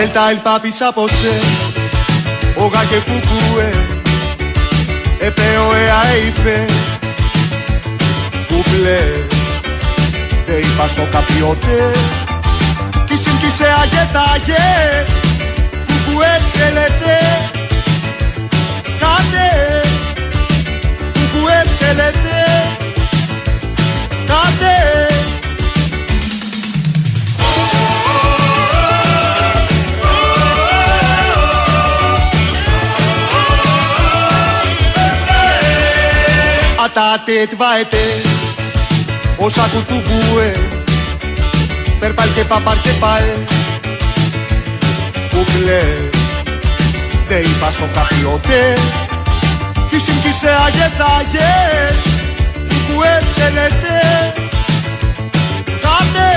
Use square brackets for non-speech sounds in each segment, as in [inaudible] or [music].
Ελτα el papi sapose Όγα και φουκούε Επέω εα είπε Κουμπλέ Δε είπα σο καπιότε Κι συμπτήσε αγετάγες Κουκουέ σελετέ Κάτε Κουκουέ σελετέ Κάτε Atate tvaete Όσα κουθουκούε Περπάλ και παπάρ και πάε. Κουκλέ Δε είπα σο καπιότε Κι συμπτήσε αγεθάγες Κουκουέ σελετέ Κάτε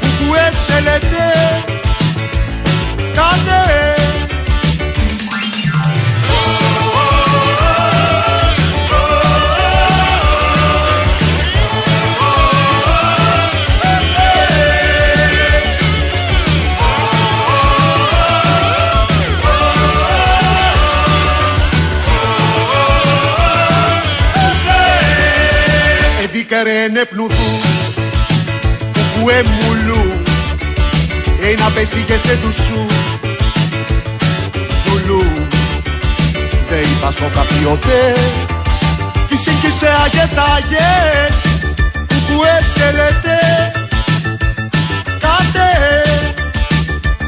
Κουκουέ σελετέ Κάτε Εδίκαρε πνουδού Κουκουέ μουλού Ένα πέσηγε σε του σου Σουλού Δε είπας σο καπιότε Κι σύγκυσε αγεθάγες Κουκουέ σελετέ Κάτε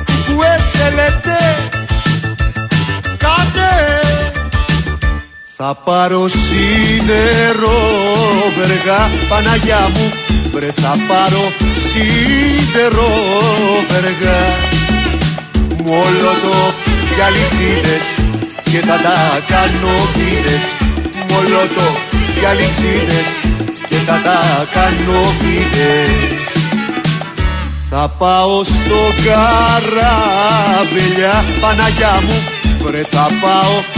Κουκουέ σελετέ Κάτε θα πάρω σίδερο βεργά Παναγιά μου. Βρε θα πάρω σίδερο βεργά. Μολότο και αλυσίδες και θα τα κάνω βίδες Μολότο και αλυσίδες και θα τα κάνω βίδες θα πάω στο καράβελιά Παναγιά μου. Βρε θα πάω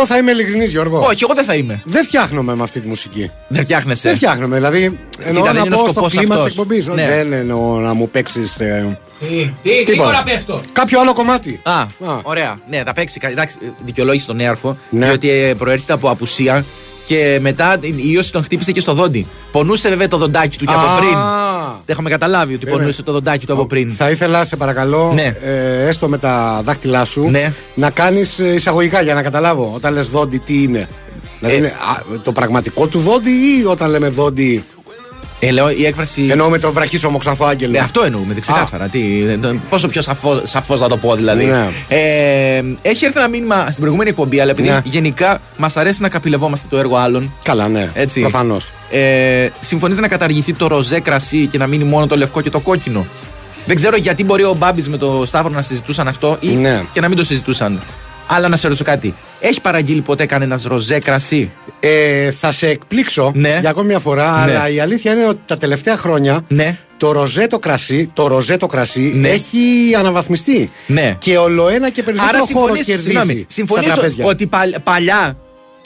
Εγώ θα είμαι ειλικρινής, Γιώργο. Όχι, εγώ δεν θα είμαι. Δεν φτιάχνομαι με αυτή τη μουσική. Δεν φτιάχνεσαι. Δεν φτιάχνομαι. Δηλαδή, εννοώ δεν να είναι ο πω στο σκοπός κλίμα της αυτός. εκπομπής. Ναι. Δεν εννοώ να μου παίξεις. Τι, τι, γρήγορα πες το. Κάποιο άλλο κομμάτι. Α, ωραία. Ναι, θα παίξει. κα- Εντάξει, δικαιολόγησε τον νέαρχο. Ναι. Διότι ε, προέρχεται από απουσία και μετά η ίωση τον χτύπησε και στο δόντι. Πονούσε βέβαια το δοντάκι του και από Α. πριν. Δεν είχαμε καταλάβει ότι Περίμενε. πονούσε το δοντάκι του από πριν. Θα ήθελα, σε παρακαλώ, Ναι. ε, έστω με τα δάχτυλά σου, Ναι. να κάνεις εισαγωγικά για να καταλάβω. Όταν λες δόντι, τι είναι. Δηλαδή, Ε. είναι α, το πραγματικό του δόντι ή όταν λέμε δόντι. Ε, λέω η έκφραση. Εννοώ με τον βραχίσωμο ξανθό άγγελο. Ναι, αυτό εννοούμε, δεν ξεκάθαρα. Τι, ε, πόσο πιο σαφώ σαφώς να το πω, δηλαδή. Ναι. Ε, έχει έρθει ένα μήνυμα στην προηγούμενη εκπομπή, αλλά επειδή Ναι. γενικά μας αρέσει να καπηλευόμαστε το έργο άλλων. Καλά, ναι. Έτσι. Προφανώς. Ε, συμφωνείτε να καταργηθεί το ροζέ κρασί και να μείνει μόνο το λευκό και το κόκκινο; Δεν ξέρω γιατί μπορεί ο Μπάμπης με το Σταύρο να συζητούσαν αυτό ή Ναι. και να μην το συζητούσαν. Αλλά να σε ρωτήσω κάτι. Έχει παραγγείλει ποτέ κανένας ροζέ κρασί; Ε, θα σε εκπλήξω Ναι. για ακόμη μια φορά, Ναι. αλλά η αλήθεια είναι ότι τα τελευταία χρόνια Ναι. το ροζέ το κρασί, το ροζέ το κρασί Ναι. έχει αναβαθμιστεί. Ναι. Και ολοένα και περισσότερο Άρα χώρο συμφωνείς, κερδίζει συγγνώμη, στα συμφωνείς τραπέζια. ότι παλ- παλιά.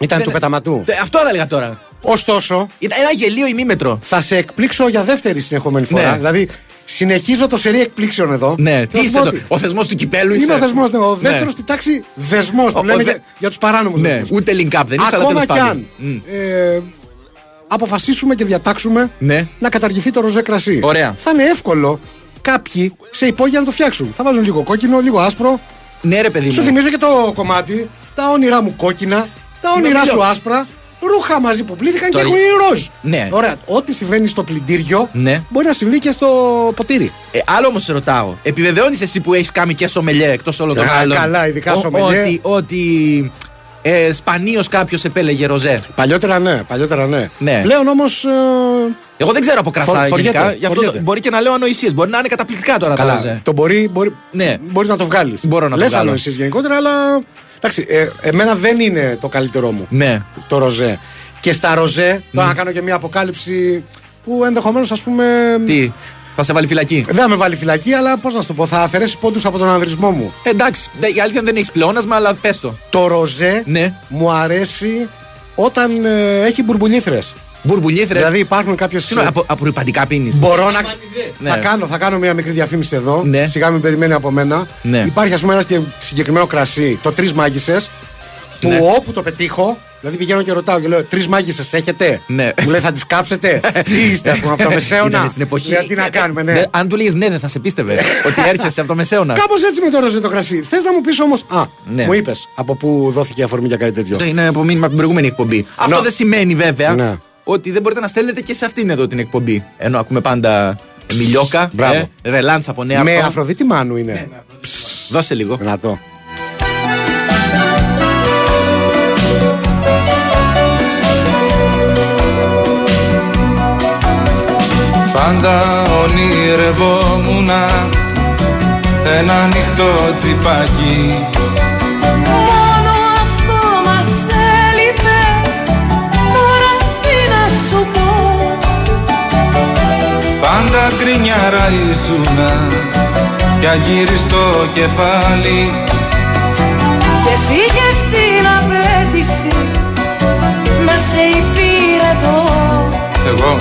Ήταν δεν- του πεταματού. Ε, Αυτό θα έλεγα τώρα. Ωστόσο, Ήταν ένα γελίο ημίμετρο. θα σε εκπλήξω για δεύτερη συνεχόμενη φορά. Ναι. Δηλαδή, συνεχίζω το σερί εκπλήξεων εδώ. Ναι, Θα τι σου είσαι πω το, ότι ο θεσμός του κυπέλου είσαι. Είμαι ο θεσμός, ναι, ο Ναι. δεύτερος στην τάξη δεσμός Ο- που λέμε ο δε- για, για τους παράνομους. Ναι, ούτε link up δεν είσαι, αλλά Ακόμα τέλος κι πάντων. αν Μμ. ε, αποφασίσουμε και διατάξουμε Ναι. να καταργηθεί το ροζέ κρασί. Ωραία. Θα είναι εύκολο κάποιοι σε υπόγεια να το φτιάξουν. Θα βάζουν λίγο κόκκινο, λίγο άσπρο. Ναι, ρε παιδί Σου μου. θυμίζω και το κομμάτι, τα όνειρά μου κόκκινα, Τα όνειρά μιλώ. σου άσπρα, ρούχα μαζί που πλήθηκαν και Τώρα- έχουν ροζ. Ναι. Ωραία, ό,τι συμβαίνει στο πλυντήριο Ναι. μπορεί να συμβεί και στο ποτήρι. Ε, άλλο όμως σε ρωτάω. Επιβεβαιώνεις εσύ που έχεις κάνει και σομελιέ εκτός όλων των Α, άλλων; καλά, ειδικά Ο- σομελιέ. Ότι, ότι ε, σπανίως κάποιος επέλεγε ροζέ. Παλιότερα ναι, παλιότερα ναι. Ναι. Πλέον όμως. Εγώ δεν ξέρω από κρασά Φορ- φοριέται, γενικά. Γι' αυτό φοριέται. το- μπορεί και να λέω ανοησίες. Μπορεί να είναι καταπληκτικά τώρα τα καλά, ροζέ. το μπορεί, μπορεί, Ναι. μπορείς να το βγάλεις. Μπορώ να το Λες βγάλω. ανοησίες γενικότερα, αλλά. Εντάξει, ε, εμένα δεν είναι το καλύτερό μου Ναι. το ροζέ. Και στα ροζέ, τώρα να κάνω και μια αποκάλυψη που ενδεχομένως ας πούμε. Τι, θα σε βάλει φυλακή; Δεν θα με βάλει φυλακή, αλλά πώς να σου το πω, θα αφαιρέσει πόντους από τον ανδρισμό μου. Ε, εντάξει, δε- η αλήθεια δεν έχει πλεόνασμα, αλλά πες το. Το ροζέ Ναι. μου αρέσει όταν ε, έχει μπουρμπουλήθρες. Μπουρμπουλίθρε. Δηλαδή υπάρχουν κάποιε. Συγγνώμη, από, απορριπαντικά πίνεις. Μπορώ να. Ναι. Θα, κάνω, θα κάνω μια μικρή διαφήμιση εδώ. Ναι. Σιγά μην περιμένει από μένα. Ναι. Υπάρχει ας πούμε ένας συγκε- συγκεκριμένο κρασί, το τρεις μάγισσες. Που Ναι. όπου το πετύχω, δηλαδή πηγαίνω και ρωτάω και λέω Τρεις μάγισσες έχετε; Ναι. Μου λέει θα τις κάψετε; Τι είστε, ας πούμε, από τα [laughs] μεσαίωνα; Ήταν στην εποχή. Λέω, τι να κάνουμε, ναι. Δε- αν του λέγες ναι, δεν θα σε πίστευε [laughs] ότι έρχεσαι από το μεσαίωνα. Κάπως έτσι με το ροζέ το κρασί. Θες να μου πεις όμω. Α, Ναι. μου είπες από πού δόθηκε η αφορμή για κάτι τέτοιο. Αυτό είναι από μήνυμα από την προηγούμενη εκπομπή. Αυτό δεν σημαίνει βέβαια Ναι. Ότι δεν μπορείτε να στέλνετε και σε αυτήν εδώ την εκπομπή. Ενώ ακούμε πάντα μιλιόκα, Μπράβο. ε, ρελάντς από νέα. Με αυτό. Αφροδίτη Μάνου είναι. Δώσε λίγο. Δυνατό. Πάντα ονειρευόμουν ένα ανοιχτό τσιπάκι Πάντα γκρινιάρα ήσουνα κι αγύριστο κεφάλι. Και εσύ είχες την απέτηση Να σε υπηρετώ. Εγώ.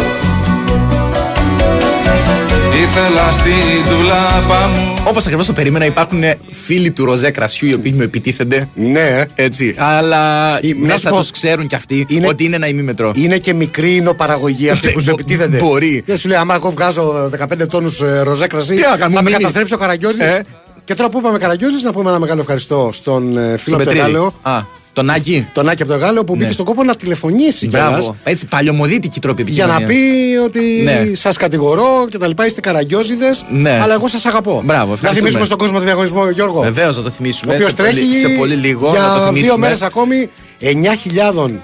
Ήθελα στην τουλάπα μου. Όπως ακριβώς το περίμενα, υπάρχουν φίλοι του ροζέ κρασιού οι οποίοι μου επιτίθενται. Ναι. Έτσι. Αλλά Ε, να μέσα σου πω, του ξέρουν κι αυτοί είναι- ότι είναι ένα ημίμετρο. Είναι και μικρή εινοπαραγωγή αυτή που σου Μπο- επιτίθεται. μπορεί. Δεν σου λέει, άμα εγώ βγάζω 15 τόνους ροζέ κρασί, Τι να κάνω, θα με μείνει. καταστρέψει ο Καραγκιόζης. Ε. Και τώρα που είπαμε Καραγκιόζης, να πούμε ένα μεγάλο ευχαριστώ στον ε, φίλο από το Πετρίδη. Εγάλεο, Α, τον Άκη. τον Άκη από το Εγάλεο, που Ναι. μπήκε στον κόπο να τηλεφωνήσει κιόλας, Μπράβο. Έτσι, παλιωμοδίτικη τρόπη για να επικοινωνία. πει ότι Ναι. σας κατηγορώ και τα λοιπά, είστε καραγκιόζιδες, Ναι. αλλά εγώ σας αγαπώ. Μπράβο, να ευχαριστούμε. θυμίσουμε στον κόσμο το διαγωνισμό, Γιώργο. Βεβαίως να το Ο θυμίσουμε. οποίος σε, πολύ, τρέχει σε πολύ λίγο. για να το θυμίσουμε. δύο μέρες ακόμη 9.000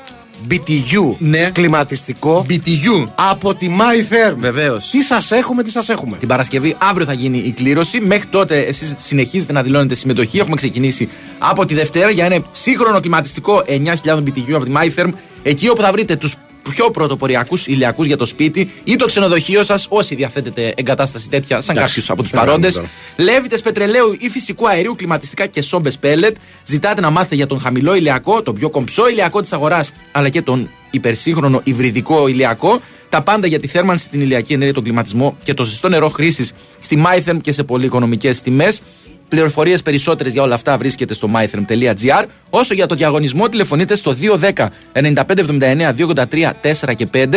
BTU Ναι. κλιματιστικό BTU. από τη MyTherm. Βεβαίως. Τι σας έχουμε, τι σας έχουμε. Την Παρασκευή αύριο θα γίνει η κλήρωση. Μέχρι τότε εσείς συνεχίζετε να δηλώνετε συμμετοχή. Έχουμε ξεκινήσει από τη Δευτέρα για ένα σύγχρονο κλιματιστικό 9.000 BTU από τη MyTherm. Εκεί όπου θα βρείτε τους πιο πρωτοποριακούς ηλιακούς για το σπίτι ή το ξενοδοχείο σας, όσοι διαθέτετε εγκατάσταση τέτοια, σαν Εντάξει, κάποιους από τους τι να παρόντες. κάνουμε Λέβητες πετρελαίου ή φυσικού αερίου, κλιματιστικά και σόμπες πέλετ. Ζητάτε να μάθετε για τον χαμηλό ηλιακό, τον πιο κομψό ηλιακό της αγοράς, αλλά και τον υπερσύγχρονο υβριδικό ηλιακό. Τα πάντα για τη θέρμανση, την ηλιακή ενέργεια, τον κλιματισμό και το ζεστό νερό χρήσης στη MyTherm και σε πολύ οικονομικέ τιμές. Πληροφορίες περισσότερες για όλα αυτά βρίσκεται στο mytherm.gr. Όσο για το διαγωνισμό, τηλεφωνείτε στο 210 9579 283 4 και 5.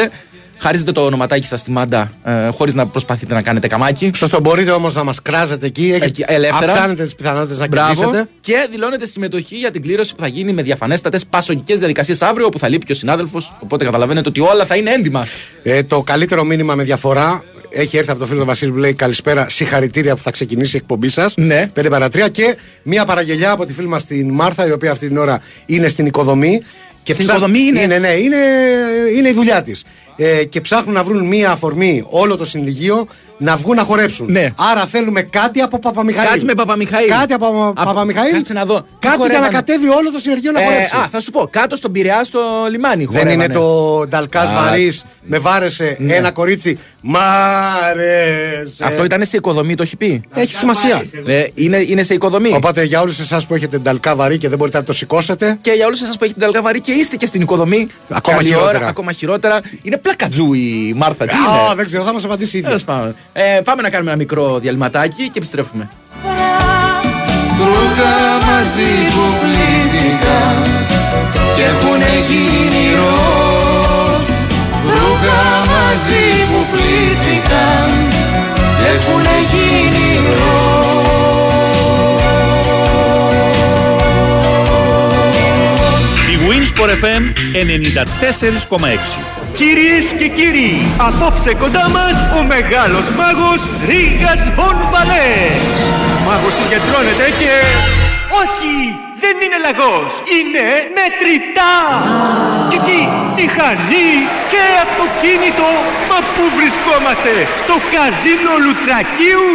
Χαρίζετε το ονοματάκι σας στη μάντα ε, χωρίς να προσπαθείτε να κάνετε καμάκι. Σωστό, μπορείτε όμως να μας κράζετε εκεί. Έχετε, Εκεί, ελεύθερα. Αυξάνετε τις πιθανότητες να Μπράβο. κερδίσετε. Και δηλώνετε συμμετοχή για την κλήρωση που θα γίνει με διαφανέστατες πασογικές διαδικασίες αύριο, όπου θα λείπει και ο συνάδελφος. Οπότε καταλαβαίνετε ότι όλα θα είναι έντιμα. Ε, το καλύτερο μήνυμα με διαφορά έχει έρθει από το φίλο του Βασίλη που λέει Καλησπέρα, συγχαρητήρια που θα ξεκινήσει η εκπομπή σας. Ναι. 5 παρα 3 και μία παραγγελιά από τη φίλη μας την Μάρθα, η οποία αυτή την ώρα είναι στην οικοδομή. Και Στην οικοδομή είναι; Είναι, ναι, είναι, είναι η δουλειά της. Ε, και ψάχνουν να βρουν μία αφορμή όλο το συνδικείο να βγουν να χορέψουν. Ναι. Άρα θέλουμε κάτι από Παπαμιχαήλ. Κάτι με Παπαμιχαήλ. Κάτι από, Από- Παπαμιχαήλ. κάτσε να δω. Τι Κάτι για να χορεύανε. κατέβει όλο το συνεργείο να Ε, χορέψει. α, θα σου πω, κάτω στον Πειραιά στο λιμάνι Δεν είναι χορεύανε. το Νταλκάς Α, Βαρύς με βάρεσε Ναι. ένα κορίτσι. Μ' άρεσε. Αυτό ήταν σε οικοδομή, το έχει πει; Έχει σημασία. Ε, είναι, είναι σε οικοδομή. Οπότε για όλους εσάς που έχετε Νταλκά Βαρύ και δεν μπορείτε να το σηκώσετε. Και για όλους εσάς που έχετε την Αλκαβαρή και είστε και στην οικοδομή. Ακόμα καλή χειρότερα. Ώρα, ακόμα χειρότερα. Είναι πλακατζού η Μάρθα. Τι Α, είναι; δεν ξέρω, θα μας απαντήσει η ίδια. Τέλος πάντων. Ε, πάμε να κάνουμε ένα μικρό διαλυματάκι και επιστρέφουμε. Ρούχα μαζί που πλήθηκαν και έχουνε γίνει ροζ Ρούχα μαζί που πλήθηκαν και έχουνε γίνει ροζ Η Winsport FM 94,6. Κυρίες και κύριοι, απόψε κοντά μας ο μεγάλος μάγος Ρίγας Βον Βαλές. Ο μάγος συγκεντρώνεται και... Όχι, δεν είναι λαγός, είναι μετρητά. Και τι, μηχανή και αυτοκίνητο. Μα πού βρισκόμαστε, στο καζίνο Λουτρακίου;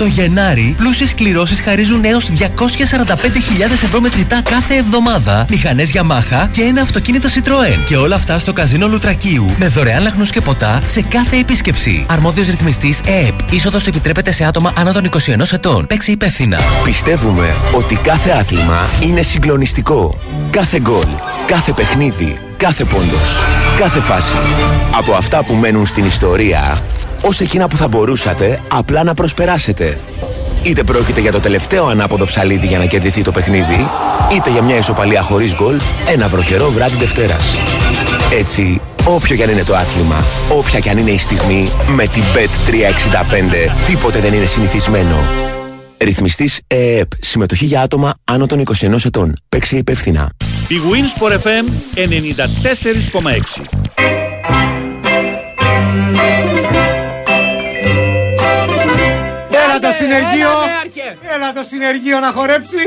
Το Γενάρη, πλούσιες κληρώσεις χαρίζουν έως 245.000 ευρώ μετρητά κάθε εβδομάδα, μηχανές Yamaha και ένα αυτοκίνητο Citroën. Και όλα αυτά στο καζίνο Λουτρακίου, με δωρεάν λαχνούς και ποτά σε κάθε επίσκεψη. Αρμόδιος ρυθμιστής ΕΕΠ. Είσοδος επιτρέπεται σε άτομα άνω των 21 ετών. Παίξει υπεύθυνα. Πιστεύουμε ότι κάθε άθλημα είναι συγκλονιστικό. Κάθε γκολ, κάθε παιχνίδι, κάθε πόντος, κάθε φάση. Από αυτά που μένουν στην ιστορία, ως εκείνα που θα μπορούσατε απλά να προσπεράσετε. Είτε πρόκειται για το τελευταίο ανάποδο ψαλίδι για να κερδιθεί το παιχνίδι, είτε για μια ισοπαλία χωρίς γκολ ένα βροχερό βράδυ Δευτέρας. Έτσι, όποιο κι αν είναι το άθλημα, όποια κι αν είναι η στιγμή, με την Bet365 τίποτε δεν είναι συνηθισμένο. Ρυθμιστής ΕΕΠ. Συμμετοχή για άτομα άνω των 21 ετών. Παίξε υπεύθυνα. Η Winsport FM 94,6. Συνεργείο! έλα, άρχε. Έλα το συνεργείο να χορέψει!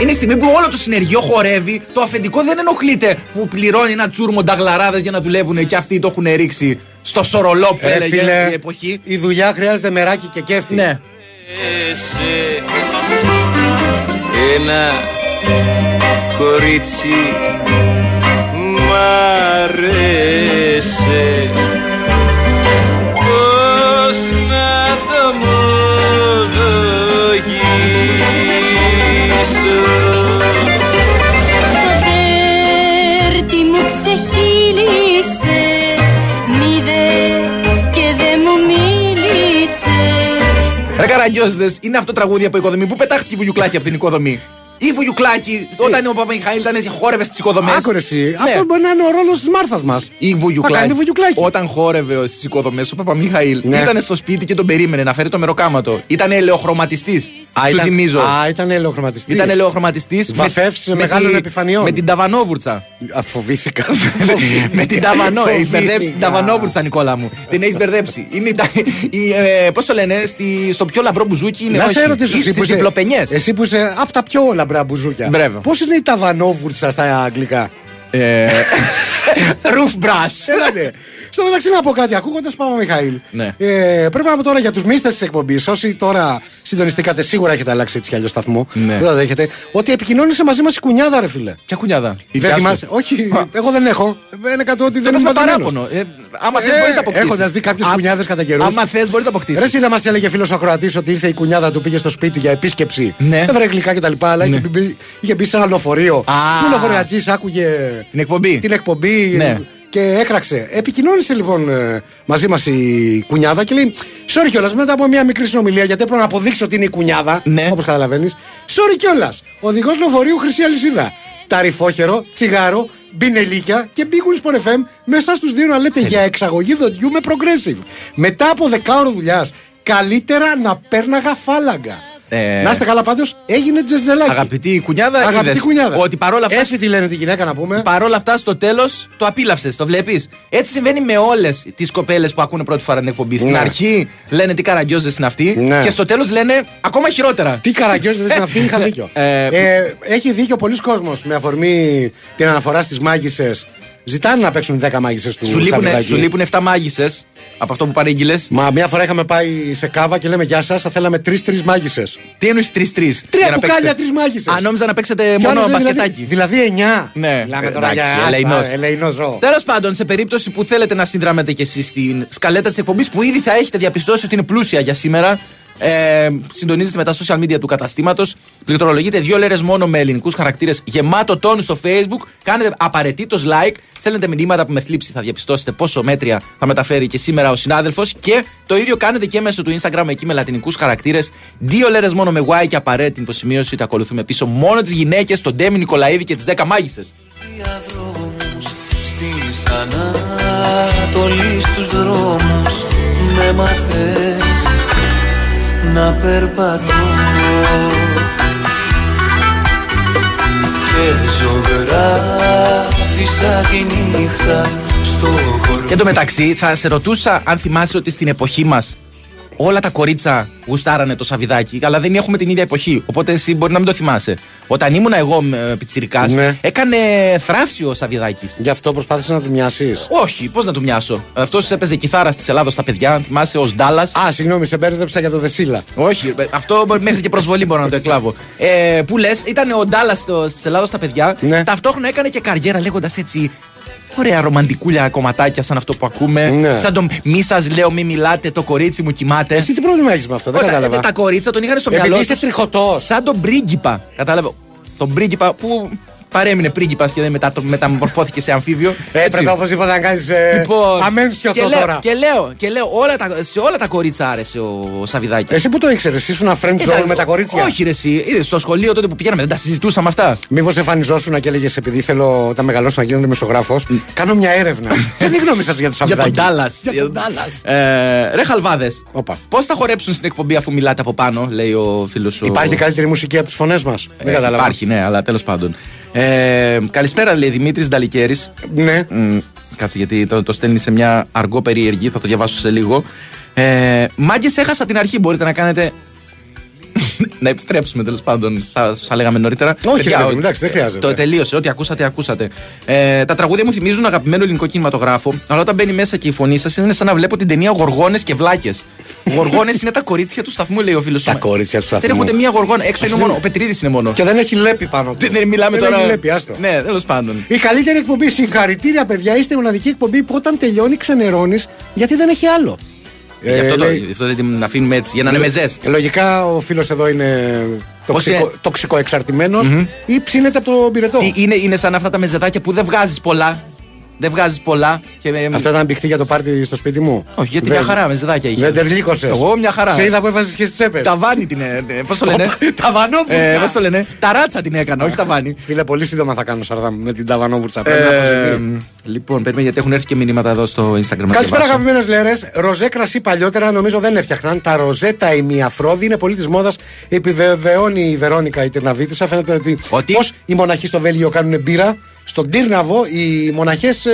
Είναι η στιγμή που όλο το συνεργείο χορεύει, το αφεντικό δεν ενοχλείται που πληρώνει ένα τσούρμο νταγλαράδες για να δουλεύουν και αυτοί το έχουν ρίξει στο σορολό που Ρε έλεγε φίλε, η εποχή. η δουλειά χρειάζεται μεράκι και κέφι. Ναι. Ένα κορίτσι μ' αρέσει Πώς να το ομολογήσω Το τέρτι μου ξεχύλισε Μηδε και δεν μου μίλησε Ρε καραγκιόζδες, είναι αυτό το τραγούδι από οικοδομή. Πού πετάχτηκε η Βουγιουκλάκη από την οικοδομή; Η Βουγιουκλάκη, όταν ο Παπαμιχαήλ ήταν χόρευε στις οικοδομές. Άκουρε εσύ. Αυτό μπορεί να είναι ο ρόλος της Μάρθας μας. Η Θα Βουγιουκλάκη. κάνει Βουγιουκλάκη. Όταν χόρευε στις οικοδομές, ο Παπαμιχαήλ Ναι. ήταν στο σπίτι και τον περίμενε να φέρει το μεροκάματο. Ήταν ελαιοχρωματιστής. Σου ήταν, θυμίζω. Α, ήταν ελαιοχρωματιστής. Ήταν ελαιοχρωματιστής. Βαφεύσεις μεγάλων επιφανειών. Με την Ταβανόβουρτσα. Φοβήθηκα. [laughs] με την Ταβανό. Έχει μπερδέψει την Φοβήθηκα. Ταβανόβουρτσα, Νικόλα μου. Την έχει μπερδέψει. Είναι η, τα- η, ε, πώς το λένε, στη, στο πιο λαμπρό μπουζούκι είναι. Να όχι, σε ρωτήσω ή εσύ που στις είσαι, διπλοπενιές. εσύ που είσαι από τα πιο λαμπρά μπουζούκια. Μπράβο. Πώς είναι η ταβανόβουρτσα στα αγγλικά; Ε, [laughs] Roof brush. Έλατε. Στο μεταξύ να πω κάτι, ακούγοντας Παπα Μιχαήλ. Ναι. Ε, πρέπει να πω τώρα για τους μίστε της εκπομπής, όσοι τώρα συντονιστήκατε, σίγουρα έχετε αλλάξει έτσι κι αλλιώς σταθμό. Ναι. Δεν το δέχετε. Ότι επικοινώνησε μαζί μας η κουνιάδα, ρε φίλε. Ποια κουνιάδα; Η Δεν δικιά σου. θυμάσαι. Όχι, εγώ δεν έχω. Είναι κάτι ότι Το δεν πες είμαι με παράπονο. Ε, άμα θες, Ε, μπορείς να αποκτήσεις. έχοντας δει κάποιες κουνιάδες κατά καιρούς. Άμα θες, μπορείς να αποκτήσεις. Ρε, εσύ δεν μας έλεγε φίλος ο Κροατής ότι ήρθε η κουνιάδα του, πήγε στο σπίτι για επίσκεψη. Ναι. Έβρε γλυκά κτλ. Αλλά είχε, μπει, είχε μπει σε ένα λεωφορείο. Α. Που λεωφορεατζής άκουγε Την εκπομπή. την εκπομπή Ναι. και έκραξε. Επικοινώνησε λοιπόν ε, μαζί μας η κουνιάδα και λέει: Sorry κιόλας, μετά από μια μικρή συνομιλία, γιατί έπρεπε να αποδείξω ότι είναι η κουνιάδα. Ναι. Όπως καταλαβαίνεις. Sorry κιόλας. Οδηγός λεωφορείου Χρυσή Αλυσίδα. Ταρυφόχερο, τσιγάρο, μπινελίκια και Big Wings for FM μέσα στους δύο να λέτε για εξαγωγή δοντιού με progressive. Μετά από δεκάωρο δουλειάς, καλύτερα να πέρναγα φάλαγγα. Ε. Να είστε καλά πάντως, έγινε τζετζελάκι. Αγαπητή κουνιάδα, Αγαπητή είδες κουνιάδα. Ότι παρόλα αυτά. Έτσι τη λένε τη γυναίκα να πούμε. Παρ' όλα αυτά, στο τέλος το απίλαυσε, το βλέπεις. Έτσι συμβαίνει με όλες τις κοπέλες που ακούνε πρώτη φορά την εκπομπή. Στην Ναι. αρχή λένε τι καραγκιόζες είναι αυτοί Ναι. και στο τέλος λένε ακόμα χειρότερα. Τι καραγκιόζες δεν είναι αυτή, είχα δίκιο. Ε, Ε, έχει δίκιο πολλοί κόσμος με αφορμή την αναφορά στις μάγισσες. Ζητάνε να παίξουν 10 μάγισσες του Σου λείπουν, Σαββιδάκη. σου λείπουν 7 μάγισσες από αυτό που παρήγγειλε. Μα μια φορά είχαμε πάει σε κάβα και λέμε Γεια σας, θα θέλαμε τρει-τρει μάγισσες. Τι εννοείς 3-3. Τρία μπουκάλια, τρεις μάγισσες. Αν νόμιζα να παίξετε μόνο μπασκετάκι. Δηλαδή 9. Ναι, Μιλάμε τώρα εντάξει, για ελεηνός. άσπα, ελεηνό ζώο. Τέλος πάντων, σε περίπτωση που θέλετε να συνδράμετε κι εσείς στην σκαλέτα της εκπομπής που ήδη θα έχετε διαπιστώσει ότι είναι πλούσια για σήμερα. Ε, συντονίζετε με τα social media του καταστήματος. Πληκτρολογείτε δύο λέρες μόνο με ελληνικούς χαρακτήρες γεμάτο τόνους στο Facebook. Κάνετε απαραίτητος like. Στέλνετε μηνύματα που με θλίψη θα διαπιστώσετε πόσο μέτρια θα μεταφέρει και σήμερα ο συνάδελφος. Και το ίδιο κάνετε και μέσω του Instagram εκεί με λατινικούς χαρακτήρες. Δύο λέρες μόνο με Y και απαραίτητη υποσημείωση ότι ακολουθούμε πίσω μόνο τις γυναίκες, τον Ντέμι Νικολαίδη και τις 10 μάγισσες. διαδρόμους Στις Ανατολής τους δρόμους Με μαθες να περπατώ. Και ζωγράφισα τη νύχτα στο κορμί Και εν τω μεταξύ θα σε ρωτούσα αν θυμάσαι ότι στην εποχή μας όλα τα κορίτσα γουστάρανε το σαβιδάκι, αλλά δεν έχουμε την ίδια εποχή. Οπότε εσύ μπορεί να μην το θυμάσαι. Όταν ήμουνα εγώ πιτσυρικά, Ναι. έκανε θράψη ο Σαβιδάκης. Γι' αυτό προσπάθησες να του μοιάσεις; Όχι, πώς να του μοιάσω. Αυτός έπαιζε κιθάρα στη Ελλάδα στα παιδιά, θυμάσαι ως Ντάλλας. Α, συγγνώμη, σε μπέρδεψα για το Δεσίλα. Όχι, ε, αυτό μπορεί- μέχρι και προσβολή μπορώ να το εκλάβω. Ε, που λες, ήταν ο Ντάλλας στη Ελλάδα στα παιδιά. Ναι. Ταυτόχρονα έκανε και καριέρα λέγοντας έτσι. Ωραία ρομαντικούλια κομματάκια σαν αυτό που ακούμε. Ναι. Σαν το μη σας λέω, μη μιλάτε, το κορίτσι μου κοιμάται. Εσύ τι πρόβλημα έχεις με αυτό, δεν Όταν- κατάλαβα. Τα κορίτσα τον είχαν στο Επειδή μυαλό είσαι τους τριχωτός. Σαν τον πρίγκιπα. Κατάλαβε. Τον πρίγκιπα που παρέμεινε πρίγκιπα και δεν μετα, μεταμορφώθηκε σε αμφίβιο. Έπρεπε Έτσι. οπωσδήποτε να κάνεις ε, Λοιπόν, αμέσως και, λέω, τώρα. και λέω, και λέω όλα τα, σε όλα τα κορίτσα άρεσε ο, ο Σαβιδάκη. Εσύ που το ήξερες, ήσουν friend zone με τα κορίτσια; Όχι, ρε, εσύ. Είδες, στο σχολείο τότε που πηγαίναμε, δεν τα συζητούσαμε αυτά. Μήπως εμφανιζόσουν και έλεγες επειδή θέλω όταν μεγαλώσω να γίνω δημοσιογράφος, κάνω μια έρευνα. [laughs] Τι είναι η γνώμη σας για του Για τον Ντάλλας. Για τον Dallas. Ε, ρε, χαλβάδες. Όπα. Πώς θα χορέψουν στην εκπομπή αφού μιλάτε από πάνω, λέει ο φίλος σου. Υπάρχει καλύτερη μουσική από τις φωνές μας; Ε, Δεν κατάλαβα. Υπάρχει, ναι, αλλά τέλος πάντων. Ε, καλησπέρα, λέει Δημήτρης Νταλικέρης. Ναι. κάτσε, γιατί το, το στέλνει σε μια αργό περίεργη, θα το διαβάσω σε λίγο. Ε, Μάγκες, έχασα την αρχή. Μπορείτε να κάνετε. Να επιστρέψουμε τέλος πάντων. Θα σα λέγαμε νωρίτερα. Όχι, Παιδιά, ρε παιδί ο- μου, εντάξει, δεν χρειάζεται. Το τελείωσε. Ό,τι ακούσατε, ακούσατε. Ε, τα τραγούδια μου θυμίζουν αγαπημένο ελληνικό κινηματογράφο. Αλλά όταν μπαίνει μέσα και η φωνή σας είναι σαν να βλέπω την ταινία Γοργόνες και Βλάκες. Γοργόνες είναι τα κορίτσια του σταθμού, λέει ο φίλος Τα κορίτσια του σταθμού. Δεν έχουν μία γοργόνα. Έξω είναι Αυτή- μόνο. Ο Πετρίδης είναι μόνο. Και δεν έχει λέπει πάνω του. Δεν, δεν μιλάμε Δεν τώρα. έχει λέπει, άστο. Ναι, τέλος πάντων. Η καλύτερη εκπομπή, συγχαρητήρια παιδιά, είστε η μοναδική εκπομπή που όταν τελειώνει ξενερώνεις γιατί δεν έχει άλλο. Γι' αυτό, το, λέει- γι' αυτό δεν την αφήνουμε έτσι, για να είναι μεζές. Ε, Λογικά ο φίλος εδώ είναι τοξικο, είναι; τοξικοεξαρτημένος ή ψήνεται από το πυρετό. Είναι, είναι σαν αυτά τα μεζεδάκια που δεν βγάζεις πολλά. Δεν βγάζεις πολλά. Και, ε, Αυτό ήταν μπηχτή για το πάρτι στο σπίτι μου. Όχι, γιατί Δεν- μια χαρά μεζεδάκια είχες. Δεν τερλίκωσε. Εγώ μια χαρά. Σε είδα που έβαζες και στις τσέπες. Ταβάνι την. Πώς το λένε; Ταβανόβουρτσα. ε, Πώς το λένε; Ταράτσα την έκανα, όχι ταβάνι. Φίλε, πολύ σύντομα θα κάνω σαρδάμ με την ταβανόβουρτσα. Πρέπει να Ε, προσεχεί. λοιπόν, περιμένουμε γιατί έχουν έρθει και μηνύματα εδώ στο Instagram. να Καλησπέρα, διαβάσω. αγαπημένε λέρες. Ροζέ κρασί παλιότερα νομίζω δεν έφτιαχναν. Τα ροζέ τα ημιαφρόδη είναι πολύ της μόδας. Επιβεβαιώνει η Βερόνικα η Τυρναβίτησα. Φαίνεται ότι. Ότι; Πώς οι μοναχοί στο Βέλγιο κάνουν μπύρα. Στον Τύρναβο οι μοναχές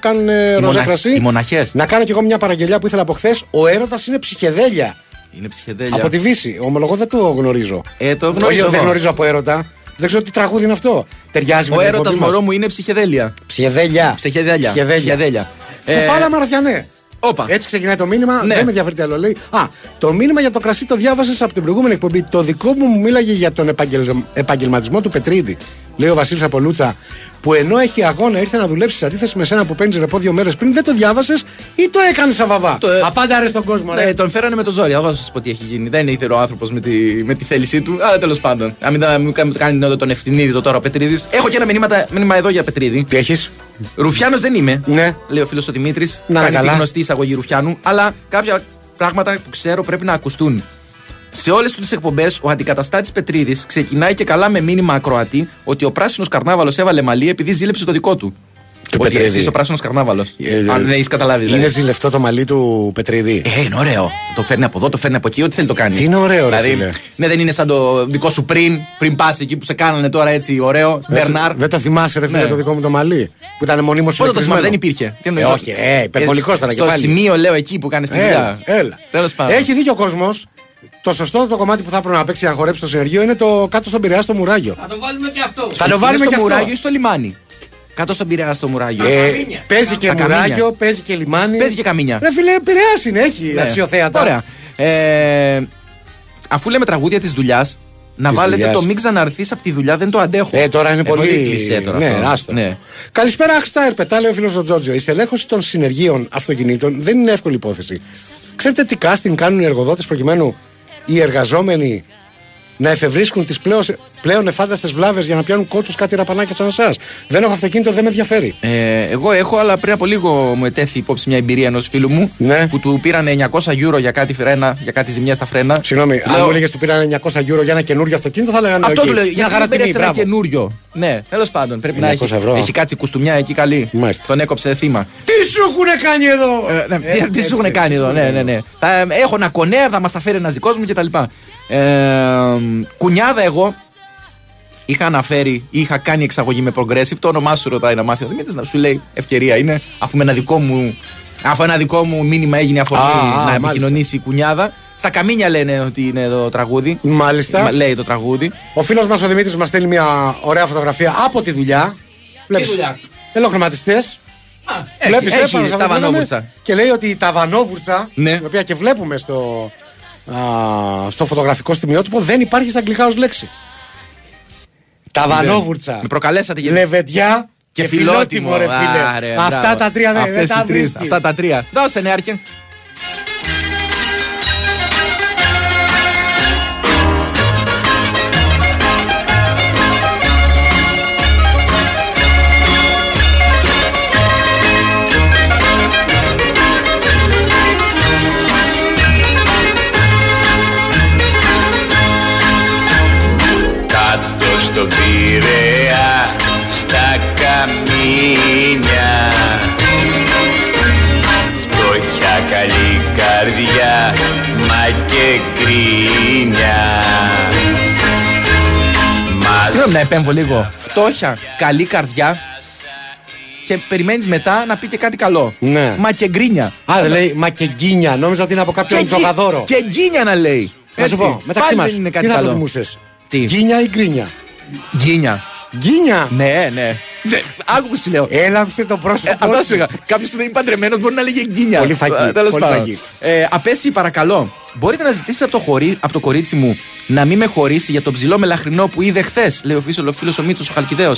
κάνουν ε, ροζέ μονα- κρασί. οι μοναχές. Να κάνω κι εγώ μια παραγγελιά που ήθελα από χθες. Ο έρωτας είναι ψυχεδέλια. Είναι ψυχεδέλια. Από τη Βύση. Ομολογώ δεν το γνωρίζω. Ε, το Όχι, γνωρίζω. δεν εγώ. γνωρίζω από έρωτα. Δεν ξέρω τι τραγούδι είναι αυτό. Ταιριάζει με Ο την έρωτας εκπομπή μας. μωρό μου είναι ψυχεδέλια. Ψυχεδέλια. Ψυχεδέλια. Ψυχεδέλια. Ψυχεδέλια. Ε, Κουφάλα Μαραθιανέ. Όπα. Έτσι ξεκινάει το μήνυμα. Ναι. Δεν με ενδιαφέρει τι άλλο λέει. Α, το μήνυμα για το κρασί το διάβασες από την προηγούμενη εκπομπή. Το δικό μου μου μίλαγε για τον επαγγελ... επαγγελματισμό του Πετρίδη. Λέει ο Βασίλης Απολούτσα. Που ενώ έχει αγώνα ήρθε να δουλέψεις σε αντίθεση με σένα που παίρνεις ρεπό δύο μέρες πριν. Δεν το διάβασες ή το έκανες σαβαβά. Το, ε, Απάντα ρε στον κόσμο, ρε. Ναι, τον φέρανε με το ζόρι. Εγώ θα σας πω τι έχει γίνει. Δεν ήθελε ο άνθρωπος με, τη, με τη θέλησή του. Αλλά τέλος πάντων. Να μην, τα- μην κάνει- κάνει τον ευθυνίδη τώρα ο Πετρίδης. Έχω και ένα μηνύματα, μήνυμα εδώ για Πετρίδη. Τι έχεις; Ρουφιάνος δεν είμαι. Ναι. Λέει ο φίλος ο Δημήτρης. Να, Κάνει τη καλά. γνωστή εισαγωγή Ρουφιάνου. Αλλά κάποια πράγματα που ξέρω πρέπει να ακουστούν. Σε όλες τις εκπομπές, ο αντικαταστάτης Πετρίδης ξεκινάει και καλά με μήνυμα ακροατή ότι ο πράσινος καρνάβαλος έβαλε μαλλί επειδή ζήλεψε το δικό του. Του ότι Πετρίδη. εσύ είσαι ο πράσινος καρνάβαλος. Ε, Αν δεν έχεις καταλάβει. Είναι δηλαδή. ζηλευτό το μαλλί του Πετρίδη. Ε, είναι ωραίο. Το φέρνει από εδώ, το φέρνει από εκεί, ό,τι θέλει το κάνει. Τι είναι ωραίο, ρε δηλαδή, φίλε. Ναι, δεν είναι σαν το δικό σου πριν, πριν πας εκεί που σε κάνανε τώρα έτσι ωραίο. Δεν το- Μπερνάρ. Δεν το θυμάσαι, ρε φίλε, Ναι. το δικό μου το μαλλί. Που ήταν μονίμως Πότε το θυμάμαι, δεν υπήρχε. Τι εννοείς, Ε, όχι, ε, υπερβολικός ήταν και Στο πάλι. σημείο, λέω, εκεί που κάνει τη δουλειά. Έλα, έλα. Τέλος πάντων. Έχει δίκιο ο κόσμος. Το σωστό το κομμάτι που θα έπρεπε να παίξει να χορέψει το συνεργείο είναι το κάτω στον Πειραιά στο Μουράγιο. Θα το βάλουμε και αυτό. Θα το βάλουμε Είναι και στο αυτό. μουράγιο ή στο λιμάνι; Κάτω στον Πειραιά στο μουράγιο. Ε, καμίνια. παίζει και Τα καμίνια. Μουράγιο, παίζει και λιμάνι. Παίζει και καμίνια. Ρε φίλε, Πειραιά είναι, έχει Ναι. αξιοθέατα. Ωραία. Ε, αφού λέμε τραγούδια της δουλειάς, να Της βάλετε δουλειάς. το μην ξαναρθείς από τη δουλειά, δεν το αντέχω. Ε, τώρα είναι Ε, πολύ. κλισέ τώρα ναι, αυτό. άστο. Ναι. Καλησπέρα, Αχστά Ερπετά, λέει ο φίλος ο Τζότζιο. Η στελέχωση των συνεργείων αυτοκινήτων δεν είναι εύκολη υπόθεση. Ξέρετε τι casting κάνουν οι εργοδότες προκειμένου οι εργαζόμενοι να εφευρίσκουν τις πλέον, πλέον εφάνταστες βλάβες για να πιάνουν κώτσους κάτι ραπανάκια σαν εσάς. Δεν έχω αυτοκίνητο, δεν με ενδιαφέρει. Ε, εγώ έχω, αλλά πριν από λίγο μου ετέθη υπόψη μια εμπειρία ενός φίλου μου Ναι. που του πήραν 900 euro για κάτι φρένα, για κάτι ζημιά στα φρένα. Συγγνώμη, αν Λέω- μου έλεγες του πήραν 900 euro για ένα καινούριο αυτοκίνητο, θα λέγανε Αυτό «Οκ, του λέω. Μια Γιατί χαρά δεν πήρε τιμή, ένα μπράβο. καινούριο. Ναι, τέλος πάντων. Πρέπει να 900 έχει, ευρώ. έχει κάτσει κουστούμια εκεί καλή. Μάλιστα. Τον έκοψε θύμα. Τι σου έχουν κάνει εδώ! Ε, ναι, Ε, τι- τι έτσι, σου έχουν κάνει εδώ, ναι, ναι, ναι. Θα, ε, έχω ένα κονέα, θα μας τα φέρει ένα δικό μου κτλ. Ε, κουνιάδα εγώ είχα αναφέρει, είχα κάνει εξαγωγή με progressive. Το όνομά σου ρωτάει να μάθει ο Δημήτρης να σου λέει ευκαιρία είναι, αφού με ένα δικό μου, αφού ένα δικό μου μήνυμα έγινε αφορμή Α, α, να μάλιστα. επικοινωνήσει η κουνιάδα. Στα καμίνια λένε ότι είναι το τραγούδι. Μάλιστα. Μα- Λέει το τραγούδι. Ο φίλος μας ο Δημήτρης μας στέλνει μια ωραία φωτογραφία από τη δουλειά. Βλέπεις, δουλειά; Ελοχρηματιστέ. Έχει, Βλέπεις, έχει ε, πάνω σε τα αυτό που βανόβουρτσα. λέμε. Και λέει ότι τα βανόβουρτσα, Ναι. την οποία και βλέπουμε στο, α, στο φωτογραφικό στιγμιότυπο, δεν υπάρχει στα αγγλικά ως λέξη. Τα βανόβουρτσα. Με προκαλέσατε γιατί. Λεβεντιά και, φιλότιμο, ρε φίλε. Άρε, Αυτά μπράβο. τα τρία δεν, δεν Αυτές τα οι τρεις, βρίσκεις. Αυτά τα τρία. Δώσε νεάρχε. Καμίνια Φτώχεια καλή καρδιά μα και γκρίνια Μας Συγγνώμη να επέμβω λίγο. Φτώχεια, καλή καρδιά. Και περιμένεις μετά να πει και κάτι καλό. Ναι. Μα και γκρίνια. Α, δεν λέει μακεγκίνια. Νόμιζα ότι είναι από κάποιον γκι- τζογαδόρο. Και γκίνια να λέει. Να σου Έτσι. πω, μεταξύ Πάλι μας, δεν είναι τι κάτι θα καλό. προτιμούσε. Τι; Γκίνια ή γκρίνια; Γκίνια. Γκίνια; Ναι, ναι. Ναι, Άκου που σου λέω. Έλαμψε το Ε, πρόσωπο. Αυτό σου. σου είπα. Κάποιος που δεν είναι παντρεμένος μπορεί να λέγε γκίνια. Πολύ φαγί, Ε, τέλος πολύ πάντων. φαγί. Ε, απέσει, παρακαλώ. Μπορείτε να ζητήσετε από το, χωρί, από το κορίτσι μου να μην με χωρίσει για το ψηλό μελαχρινό που είδε χθες, λέει ο φίλος ο, φίλος ο Μίτσος ο Χαλκιδαίο.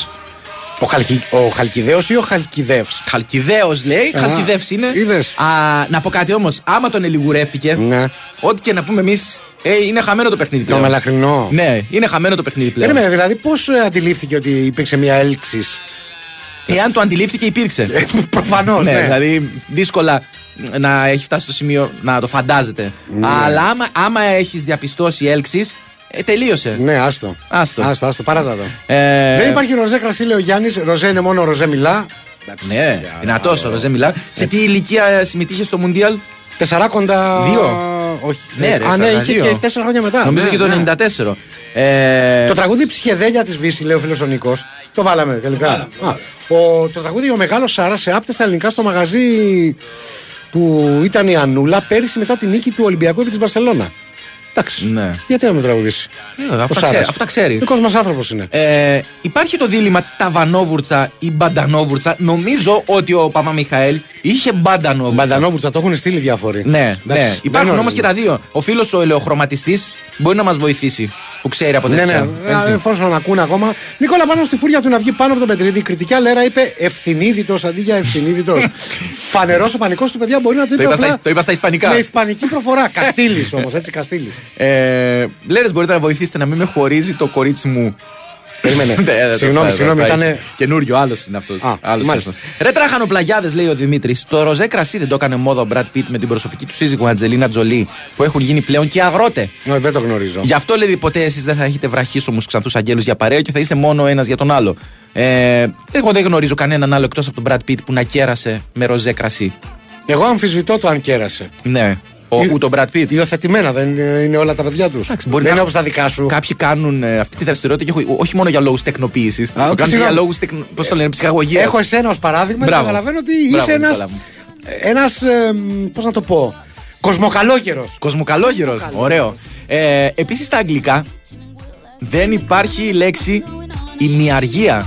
Ο, Χαλκι... ο Χαλκιδέος ή ο Χαλκιδεύς; Χαλκιδαίο λέει, Α, Χαλκιδεύς είναι. είδες. Α, να πω κάτι όμως, άμα τον ελιγουρεύτηκε, Ναι. ό,τι και να πούμε εμείς, ε, είναι χαμένο το παιχνίδι Το πλέον. μελαχρινό. Ναι, είναι χαμένο το παιχνίδι πλέον. Περίμενε, δηλαδή πώς αντιλήφθηκε ότι υπήρξε μια έλξης; Εάν το αντιλήφθηκε, υπήρξε. Προφανώς. ναι, ναι. δηλαδή δύσκολα να έχει φτάσει στο σημείο να το φαντάζεται. Αλλά άμα, άμα έχεις διαπιστώσει έλξει, ε, τελείωσε. Ναι, άστο. Άστο. Άστο, άστο, παράτα το. Ε, Δεν υπάρχει ροζέ κρασί, λέει ο Γιάννης. Ροζέ είναι μόνο ροζέ μιλά. Ναι, δυνατός ο Ροζέ μιλά. Σε τι ηλικία συμμετείχε στο Μουντιάλ, Τεσσαράκοντα. Δύο. Όχι. Ναι, ρε, Α, ναι, είχε 42. και τέσσερα χρόνια μετά. Νομίζω Ναι, και το ναι. 94. Ε, Το τραγούδι Ψυχεδέλια της Βύση, λέει ο φίλος ο Νίκος. Το βάλαμε τελικά. Α, ο, το τραγούδι Ο Μεγάλος Σάρα σε άπτες στα ελληνικά στο μαγαζί που ήταν η Ανούλα πέρυσι μετά την νίκη του Ολυμπιακού επί της Μπαρσελόνα. Εντάξει. Ναι. Γιατί να με τραγουδήσει; Ε, αυτά Ο ξέρει, Σάρας. αυτά ξέρει. Δικός μας άνθρωπος είναι. Ε, υπάρχει το δίλημα ταβανόβουρτσα ή μπαντανόβουρτσα. Νομίζω ότι ο Παπα Μιχαήλ είχε μπαντανόβουρτσα. Μπαντανόβουρτσα το έχουν στείλει διάφοροι. Ναι, Εντάξει, ναι. δεν Υπάρχουν όμως γνωρίζουμε. και τα δύο. Ο φίλος ο ελαιοχρωματιστής μπορεί να μας βοηθήσει. Που ξέρει από Ναι, τέτοια. ναι, έτσι. ε, εφόσον ακούνε ακόμα. Νικόλα, πάνω στη φούρια του να βγει πάνω από τον Πετρίδη. Η κριτική αλέρα είπε ευθυνίδητος αντί για ευσυνείδητο. [laughs] Φανερός ο πανικός του παιδιά μπορεί να το είπε. Το είπα στα- απλά το είπα στα ισπανικά. Με ισπανική προφορά. Καστήλη όμως, έτσι Καστήλη. Ε, Λέρες, μπορείτε να βοηθήσετε να μην με χωρίζει το κορίτσι μου. Περίμενε. [laughs] Ναι, δεν το Συγγνώμη, σπάει, συγγνώμη, δεν το ήτανε- πάει. Καινούριο, άλλος είναι αυτός. Α, μάλιστα. Ρε τράχανο πλαγιάδες, λέει ο Δημήτρης. Το ροζέ κρασί δεν το έκανε μόδα ο Μπρατ Πίτ με την προσωπική του σύζυγο Αντζελίνα Τζολί που έχουν γίνει πλέον και αγρότε. Ε, Δεν το γνωρίζω. Γι' αυτό λέει ποτέ εσείς δεν θα έχετε βραχίσωμου ξανθούς αγγέλους για παρέα και θα είστε μόνο ένας για τον άλλο. Ε, εγώ δεν γνωρίζω κανέναν άλλο εκτός από τον Brad Pitt που να κέρασε με ροζέ κρασί. Εγώ αμφισβητώ το αν κέρασε. Ναι. Ο, ούτε ο Brad Pitt. Υιοθετημένα δεν είναι όλα τα παιδιά τους. μπορεί δεν να- είναι όπως τα δικά σου. Κάποιοι κάνουν ε, αυτή τη δραστηριότητα και όχι, όχι μόνο για λόγους τεκνοποίησης. Το κάνουν και για συγγνώμη. λόγους Πώς το λένε, ψυχαγωγίας. Έχω εσένα ως παράδειγμα Μπράβο. και καταλαβαίνω ότι Μπράβο, είσαι ένα. Νικόλα μου. Ένας. Πώς να το πω. Κοσμοκαλόγερος. Κοσμοκαλόγερος. Ωραίο. Ε, Επίσης στα αγγλικά δεν υπάρχει η λέξη ημιαργία.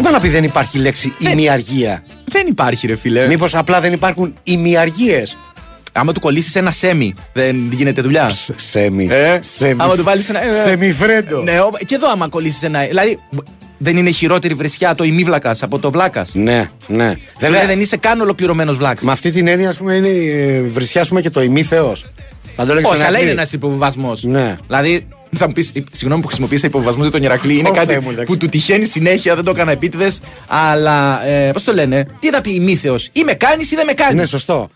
Τι πάει να πει δεν υπάρχει η λέξη ημιαργία; Δεν υπάρχει, ρε φίλε. Μήπως απλά δεν υπάρχουν ημιαργίες; Άμα του κολλήσεις ένα σέμι, δεν γίνεται δουλειά; Σέμι. Ε, Σέμι. Άμα του βάλεις ένα. ε, ε, Σεμιφρέντο. Ναι, ο- και εδώ άμα κολλήσεις ένα. Δηλαδή, μπο- Δεν είναι χειρότερη βρισιά το ημίβλακας από το βλάκας; Ναι, ναι. Σου λέει δεν είσαι καν ολοκληρωμένος βλάκας. Με αυτή την έννοια, ας πούμε, είναι ε, βρισιά, ας πούμε, και το ημίθεος. Θα το έλεγες Όχι, στον αλλά Ηρακλή. είναι ένας υποβιβασμός. Ναι. Δηλαδή, θα μου πεις, συγγνώμη που χρησιμοποίησα υποβιβασμό για τον Ηρακλή, είναι Ω, κάτι Θεέ μου, εντάξει. που του τυχαίνει συνέχεια, δεν το έκανα επίτηδες. Αλλά, ε, πώς το λένε, τι θα πει ημίθεο, ή με κάνεις ή δεν με κάνεις. Ναι, σωστό.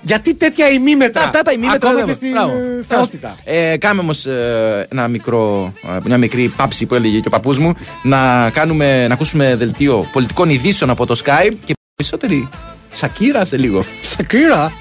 Γιατί τέτοια ημίμετρα. Αυτά τα ημίμετρα Ακόμα δεν και στην Μπράβο. ε, θεότητα. Ε, κάμε όμως ένα μικρό, ε, μια μικρή πάψη που έλεγε και ο παππούς μου να, κάνουμε, να ακούσουμε δελτίο πολιτικών ειδήσεων από το Skype και περισσότερη Σακύρα σε λίγο. Σακύρα;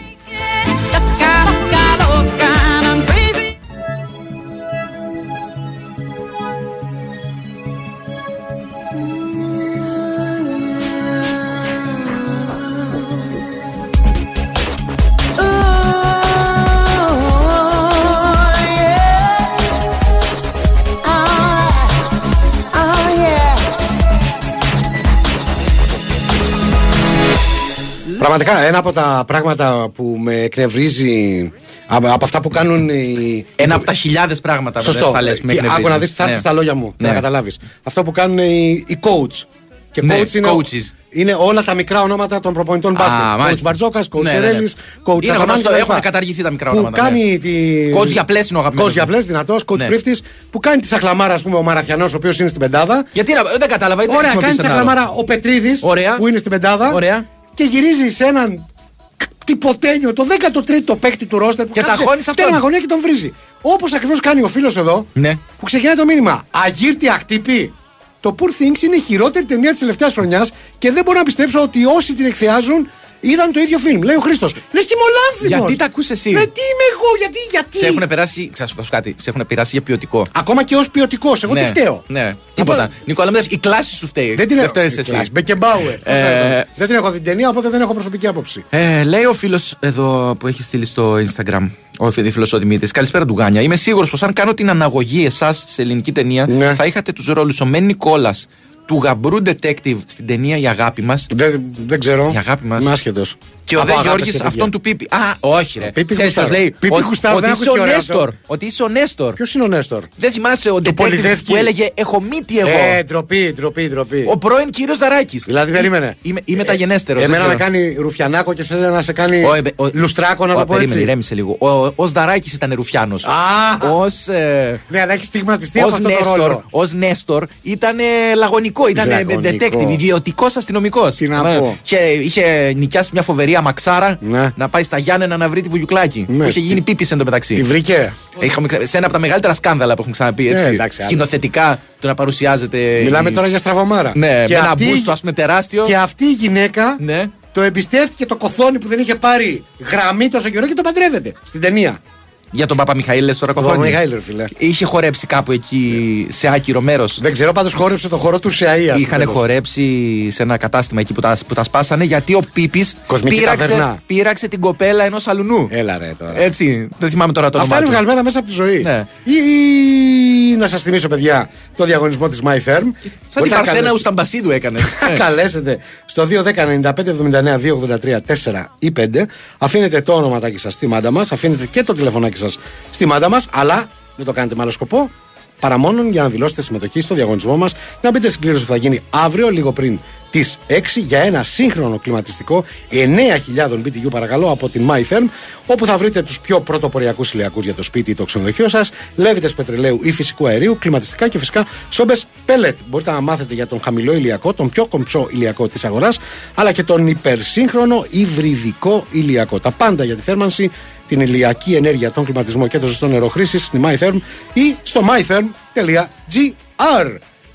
Πραγματικά ένα από τα πράγματα που με εκνευρίζει από, από αυτά που κάνουν οι. Ένα από τα χιλιάδες πράγματα βέβαια, Σωστό. θα λες, με Και εκνευρίζουν. Άκου να δεις, θα έρθεις Ναι. στα λόγια μου Ναι. να καταλάβεις. Αυτό που κάνουν οι, οι coach. Και Ναι, coach είναι, coaches. είναι όλα τα μικρά ονόματα των προπονητών μπάσκετ. Coach μάλιστα. Μπαρτζόκα, coach Ναι, ναι, ναι. Σερέλης, coach Είναι Αταμάνη γνωστό, κτλ. έχουν καταργηθεί τα μικρά που ονόματα, κάνει ναι. τη. Coach για πλές είναι ο αγαπημένος Coach για μου. πλές, δυνατός, coach Ναι. πρίφτη, που κάνει της σακλαμάρα, ας πούμε, ο Μαραθιανός, ο οποίος είναι στην πεντάδα. Γιατί να, δεν κατάλαβα, γιατί Ωραία, χρησιμοποιείς κάνει της ένα άλλο. σακλαμάρα ο Πετρίδης, Ωραία. που είναι στην πεντάδα. Ωραία. Και γυρίζει σε έναν τυποτένιο, το 13ο παίκτη του ρόστερ που Και κάθεται ταχώνει αυτόν. Στην αγωνία και τον βρίζει. Όπως ακριβώς κάνει ο φίλος εδώ, Ναι. που ξεκινάει το μήνυμα. Αγύρτη ακτύπη. Το Poor Things είναι η χειρότερη ταινία της τελευταίας χρονιάς και δεν μπορώ να πιστέψω ότι όσοι την εκθεάζουν είδαν το ίδιο φιλμ. Λέει ο Χρήστος. Λες τι μολάνθιμος. Γιατί τα ακούς εσύ; Ναι, τι είμαι εγώ, γιατί, γιατί; Σε έχουν περάσει, θα σου πω κάτι, σε έχουν περάσει για ποιοτικό. Ακόμα και ως ποιοτικός, εγώ τι ναι, φταίω; Ναι, τίποτα. Νικόλα, μου λες, η κλάση σου φταίει. Δεν την έχω. φταίεις εσύ. Μπεκεμπάουερ. Ε, Δεν την έχω δει την ταινία, οπότε δεν έχω προσωπική άποψη. Ε, λέει ο φίλος εδώ που έχει στείλει στο Instagram, ο φίλο ο Δημήτρης. Καλησπέρα του Γκάνια. Είμαι σίγουρος πως αν κάνω την αναγωγή εσάς σε ελληνική ταινία, Ναι. θα είχατε τους ρόλους ο Μεν Νικόλας του γαμπρού detective στην ταινία Η Αγάπη μας. Δεν, δεν ξέρω. Η αγάπη μας. Είμαι άσχετος. Και ο Δε Γιώργης αυτόν του Πίπη. Α, όχι ρε. Πίπη Ξέρεις Γουστάρ. πώς λέει; Πίπη Ότι- Γουστάρ, Ότι δεν είσαι άκουσε ο ωραίο Νέστορ. αυτό. Ότι είσαι ο Νέστορ. Ποιος είναι ο Νέστορ; Δεν θυμάσαι ο detective πολυδεύκη. που έλεγε Έχω μύτη εγώ. Ε, ντροπή, ντροπή, ντροπή. Ο πρώην κύριος Ζαράκης. Δηλαδή, περίμενε. Είμαι, είμαι μεταγενέστερο. Εμένα να κάνει ρουφιανάκο και σε να σε κάνει Ο, ε, ο- λουστράκο, να ο, το πω περίμενε, έτσι. ηρέμησε λίγο. Ο, ο Δαράκη ήταν Ρουφιάνος. Α! Ω. Ε, Ναι, αλλά έχει στιγματιστεί από ως αυτό το Νέστορ, ρόλο. ως Νέστορ ήταν ε, λαγωνικό, ήταν ε, Λαγωνικό. detective, ιδιωτικός αστυνομικός. Τι να πω. Είχε, είχε νοικιάσει μια φοβερή αμαξάρα Ναι. να πάει στα Γιάννενα να βρει τη βουγιουκλάκη. Ναι. Που είχε γίνει πίπης εντωμεταξύ. Τη βρήκε. Είχαμε ξα- σε ένα από τα μεγαλύτερα σκάνδαλα που έχουμε ξαναπεί έτσι. Ε, εντάξει, άλλο. σκηνοθετικά το να παρουσιάζεται. Μιλάμε η- τώρα για στραβωμάρα. Ναι, Και με ένα αυτή- μπούστο, ας πούμε, τεράστιο. Και αυτή η γυναίκα Ναι. το εμπιστεύτηκε το κοθόνι που δεν είχε πάρει γραμμή τόσο καιρό και το παντρεύεται στην ταινία. Για τον Παπα Μιχαήλ, λες τώρα Το κοθόνι. Μιχαήλ, ρε φίλε. Είχε χορέψει κάπου εκεί σε άκυρο μέρος. Δεν ξέρω, πάντως χόρεψε το χώρο του σε αία. Είχαν χορέψει σε ένα κατάστημα εκεί που τα, που τα σπάσανε γιατί ο Πίπης Κοσμική πείραξε, ταβερνά. πείραξε την κοπέλα ενός αλουνού. Έλα ρε τώρα. Έτσι, δεν θυμάμαι τώρα το Αυτά είναι όνομα του. βγαλμένα μέσα από τη ζωή. Ναι. Ή, ή να σας θυμίσω, παιδιά, το διαγωνισμό της My Firm. Σαν την Παρθένα Ουσταμπασίδου έκανε. Θα [laughs] Ε. καλέσετε στο 210-95-79-283-4 ή 5. Αφήνετε το όνοματάκι σας στη μάντα μας, αφήνετε και το τηλεφωνάκι σας στη μάντα μας, αλλά δεν το κάνετε με άλλο σκοπό. Παρά μόνον για να δηλώσετε συμμετοχή στο διαγωνισμό μας, να μπείτε στην κλήρωση που θα γίνει αύριο, λίγο πριν τι 6, για ένα σύγχρονο κλιματιστικό 9.000 BTU παρακαλώ από την MyTherm, όπου θα βρείτε τους πιο πρωτοποριακούς ηλιακούς για το σπίτι ή το ξενοδοχείο σας, λέβητες πετρελαίου ή φυσικού αερίου, κλιματιστικά και φυσικά σόμπες pellet. Μπορείτε να μάθετε για τον χαμηλό ηλιακό, τον πιο κομψό ηλιακό της αγοράς, αλλά και τον υπερσύγχρονο υβριδικό ηλιακό. Τα πάντα για τη θέρμανση, την ηλιακή ενέργεια, τον κλιματισμό και το ζεστό νερό χρήσης στη MyTherm ή στο mytherm.gr.